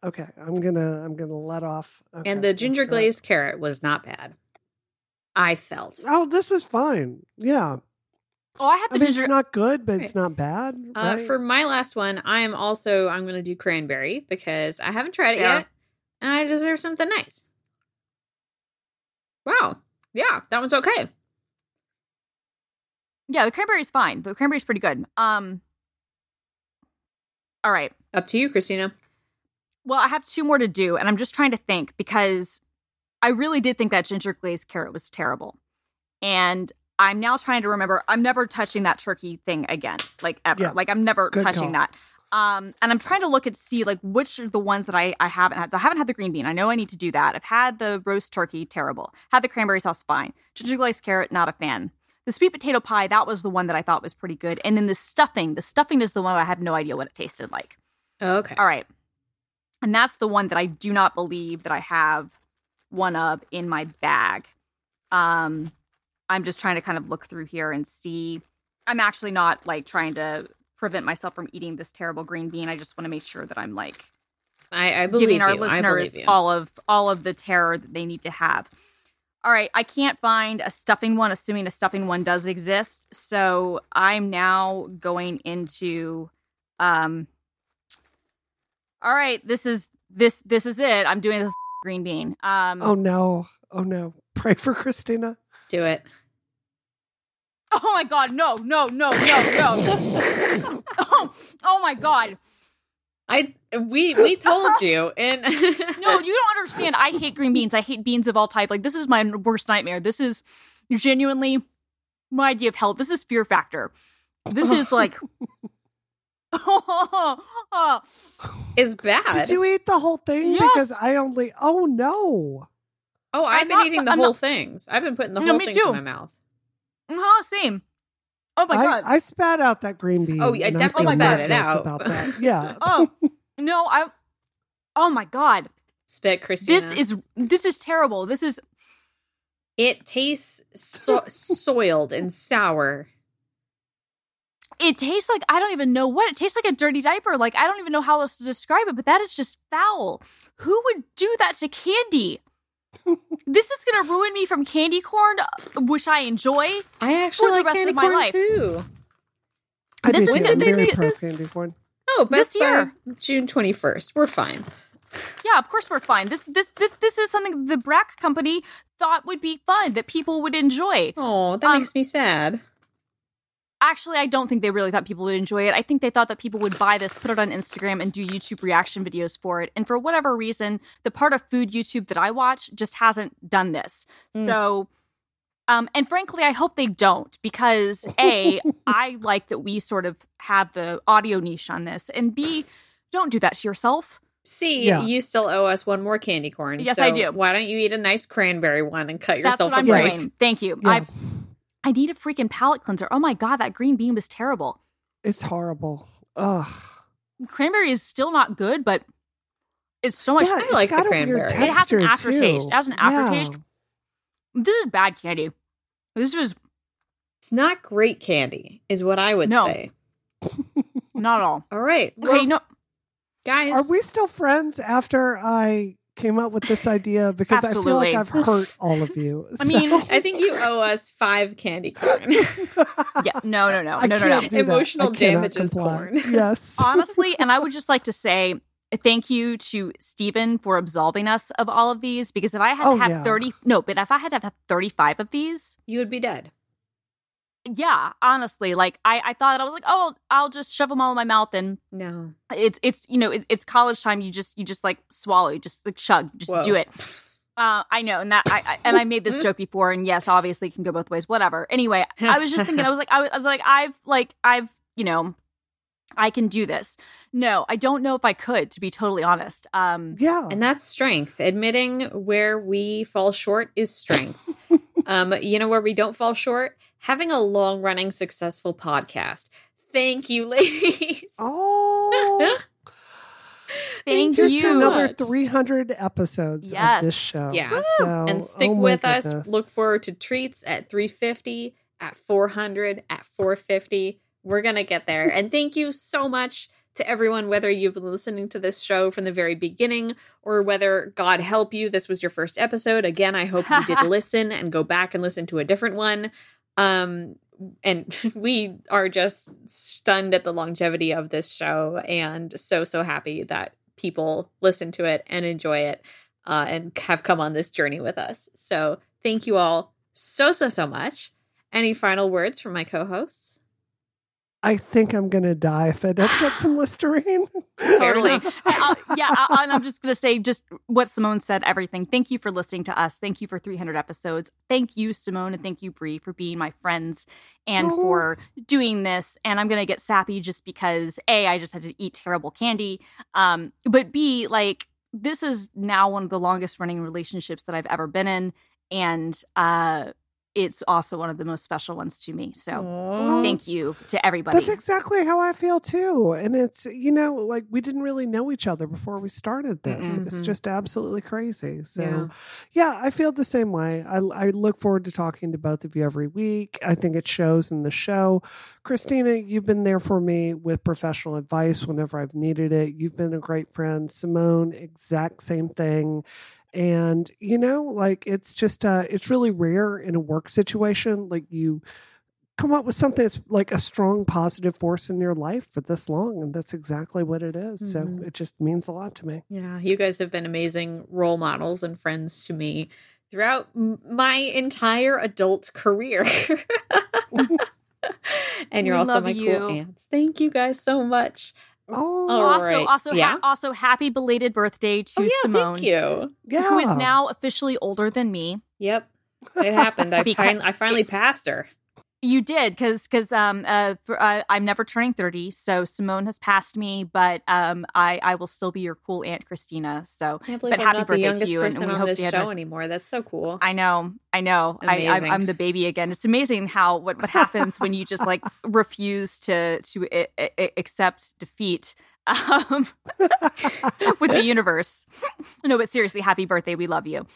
Okay. I'm gonna I'm gonna let off. Okay, And the ginger glazed carrot was not bad. I felt. Oh, this is fine. Yeah. Oh, I had I the mean, ginger. it's not good, but it's not bad. Uh, for my last one, I am also I'm going to do cranberry because I haven't tried it Fair. yet, and I deserve something nice. Wow. Yeah, that one's okay. yeah, the cranberry's fine. The cranberry's pretty good. Um. All right. Up to you, Christina. Well, I have two more to do, and I'm just trying to think because I really did think that ginger glazed carrot was terrible. And I'm now trying to remember I'm never touching that turkey thing again, like ever. Yeah. Like I'm never Good touching call. that. Um, and I'm trying to look and see like which are the ones that I, I haven't had. So I haven't had the green bean. I know I need to do that. I've had the roast turkey, terrible. Had the cranberry sauce, fine. Ginger glazed carrot, not a fan. the sweet potato pie, that was the one that I thought was pretty good. And then the stuffing, the stuffing is the one that I have no idea what it tasted like. Okay. All right. And that's the one that I do not believe that I have one of in my bag. Um I'm just trying to kind of look through here and see. I'm actually not like trying to prevent myself from eating this terrible green bean. I just want to make sure that I'm like I, I believe giving our you. Listeners all of all of the terror that they need to have. All right, I can't find a stuffing one, assuming a stuffing one does exist. So I'm now going into um all right, this is this this is it. I'm doing the green bean. Um Oh no. Oh no. Pray for Christina. Do it. oh my god, no, no, no, no, no. [laughs] [laughs] oh, oh my god. I we we told you and [laughs] No, you don't understand. I hate green beans. I hate beans of all type. Like this is my worst nightmare. This is genuinely my idea of hell. This is fear factor. This is like [laughs] is bad. Did you eat the whole thing? Yes. Because I only. Oh no. oh, I've I'm been not- eating the I'm whole not- things. I've been putting the whole things too. in my mouth. uh same. Oh my I, god. I spat out that green bean. Oh, yeah, I definitely spat it out. About [laughs] that. Yeah. [laughs] oh no, I Oh my god. Spit, Christina. This is this is terrible. This is it tastes so- soiled and sour. It tastes like I don't even know what it tastes like a dirty diaper. Like I don't even know how else to describe it, but that is just foul. Who would do that to candy? [laughs] this is gonna ruin me from candy corn, which I enjoy. I actually For the like rest candy of my corn life. too. I This is too. good. I'm This very is- pro this- candy corn. Oh, This Best by year. June twenty first. We're fine. Yeah, of course we're fine. This this this this is something the Brach company thought would be fun that people would enjoy. Oh, that Um, makes me sad. Actually, I don't think they really thought people would enjoy it. I think they thought that people would buy this, put it on Instagram, and do YouTube reaction videos for it. And for whatever reason, the part of food YouTube that I watch just hasn't done this. Mm. So, um, and frankly, I hope they don't because A, [laughs] I like that we sort of have the audio niche on this, and B, don't do that to yourself. See, Yeah. you still owe us one more candy corn. Yes, so I do. Why don't you eat a nice cranberry one and cut That's yourself what a I'm break? doing. Thank you. Yeah. I I need a freaking palate cleanser. Oh my god, that green bean was terrible. It's horrible. Ugh. Cranberry is still not good, but it's so much. yeah, I it's like the got a weird cranberry. It has an texture, aftertaste. too. It has an Yeah. aftertaste. This is bad candy. This was It's not great candy, is what I would No. say. not at all. All right. Okay, no, guys. Are we still friends after I came up with this idea? Because I feel like I've hurt all of you. [laughs] I mean, I think you owe us five candy corn. [laughs] yeah, no, no, no, I no, no, no. Emotional damages corn. [laughs] Yes. Honestly, and I would just like to say thank you to Stephen for absolving us of all of these because if I had Oh, to have yeah. 30 no, but if I had to have 35 of these, you would be dead. Yeah, honestly, like I, I thought I was like, oh, I'll just shove them all in my mouth and No. it's it's you know it, it's college time. You just you just like swallow, you just like chug, just Whoa. do it. Uh, I know, and that I, I and I made this joke before, and yes, obviously, it can go both ways. Whatever. Anyway, I was just thinking, I was like, I was, I was like, I've like I've you know, I can do this. No, I don't know if I could, to be totally honest. Um, yeah. And that's strength. Admitting where we fall short is strength. [laughs] um, you know where we don't fall short? Having a long running successful podcast. Thank you, [laughs] ladies. oh. [laughs] thank Here's you. to another 300 episodes Yes. of this show. Yes. So, and stick oh my with us. Look forward to treats at 350, at 400, at 450. We're going to get there. And thank you so much to everyone, whether you've been listening to this show from the very beginning or whether, God help you, this was your first episode. Again, I hope you did [laughs] listen and go back and listen to a different one. Um, and [laughs] we are just stunned at the longevity of this show and so, so happy that people listen to it and enjoy it uh, and have come on this journey with us. So thank you all so, so, so much. Any final words from my co hosts? I think I'm going to die if I don't get some [sighs] Listerine. totally. I'll- [laughs] yeah, I, and I'm just gonna say just what Simone said. Everything. Thank you for listening to us. Thank you for 300 episodes. Thank you, Simone, and thank you, Bree, for being my friends and Oh. for doing this. And I'm gonna get sappy just because a I just had to eat terrible candy. Um, but b like this is now one of the longest running relationships that I've ever been in, and uh, it's also one of the most special ones to me. So Aw. thank you to everybody. That's exactly how I feel too. And it's, you know, like we didn't really know each other before we started this. It's Mm-mm. just absolutely crazy. So, Yeah. yeah. I feel the same way. I, I look forward to talking to both of you every week. I think it shows in the show. Christina, you've been there for me with professional advice whenever I've needed it. You've been a great friend. Simone, exact same thing. And, you know, like it's just, uh, it's really rare in a work situation. Like you, come up with something that's like a strong positive force in your life for this long and that's exactly what it is. Mhm. so it just means a lot to me Yeah, you guys have been amazing role models and friends to me throughout m- my entire adult career. [laughs] [laughs] and you're We also my you. cool aunts. Thank you guys so much. Oh All also, right. also, ha- also, happy belated birthday to oh yeah, Simone, thank you. yeah who is now officially older than me. Yep, it happened. I, [laughs] Because- fin- I finally passed her. You did because because um uh, for, uh I'm never turning thirty, so Simone has passed me, but um I I will still be your cool aunt Christina. So I can't believe But I'm happy not the birthday to youngest you, and- and person we on hope this show anymore. That's so cool. I know, I know, I, I Amazing. I'm the baby again. It's amazing how what what happens when you just like [laughs] refuse to to I- I- accept defeat. [laughs] Um, with the universe. [laughs] no, but seriously, happy birthday. We love you.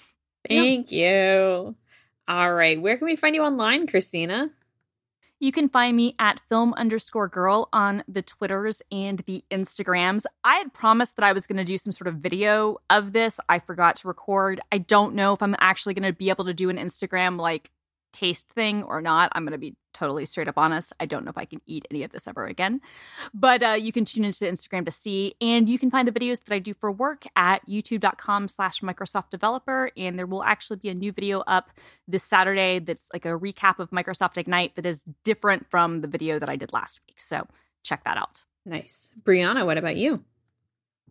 Thank you. All right, where can we find you online, Christina? You can find me at film underscore girl on the Twitters and the Instagrams. I had promised that I was going to do some sort of video of this. I forgot to record. I don't know if I'm actually going to be able to do an Instagram like taste thing or not. I'm going to be totally straight up honest. I don't know if I can eat any of this ever again. But uh, you can tune into Instagram to see. And you can find the videos that I do for work at youtube.com slash Microsoft Developer. And there will actually be a new video up this Saturday that's like a recap of Microsoft Ignite that is different from the video that I did last week. So check that out. Nice. Brianna, what about you?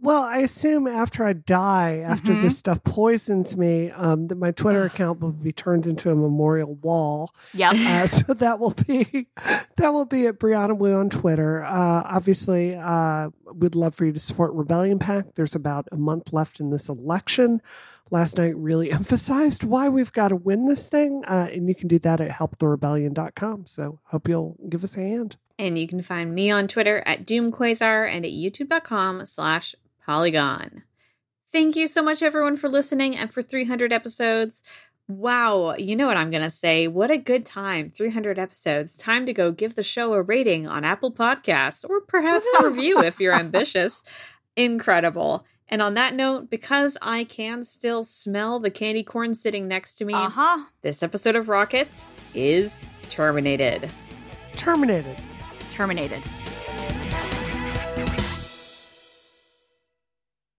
Well i assume after i die after Mhm. this stuff poisons me um, that my twitter account will be turned into a memorial wall Yep. uh, [laughs] so that will be that will be at Brianna Wu on Twitter. Uh, obviously, uh, we'd love for you to support Rebellion PAC. There's about a month left in this election. Last night really [laughs] emphasized why we've got to win this thing, uh, and you can do that at helptherebellion.com. So hope you'll give us a hand. And you can find me on Twitter at DoomQuasar and at youtube.com slash polygon. Thank you so much, everyone, for listening and for 300 episodes. Wow, you know what I'm going to say. What a good time. 300 episodes. Time to go give the show a rating on Apple Podcasts or perhaps a review if you're ambitious. [laughs] Incredible. And on that note, because I can still smell the candy corn sitting next to me, Uh huh. this episode of Rocket is terminated. Terminated. Terminated.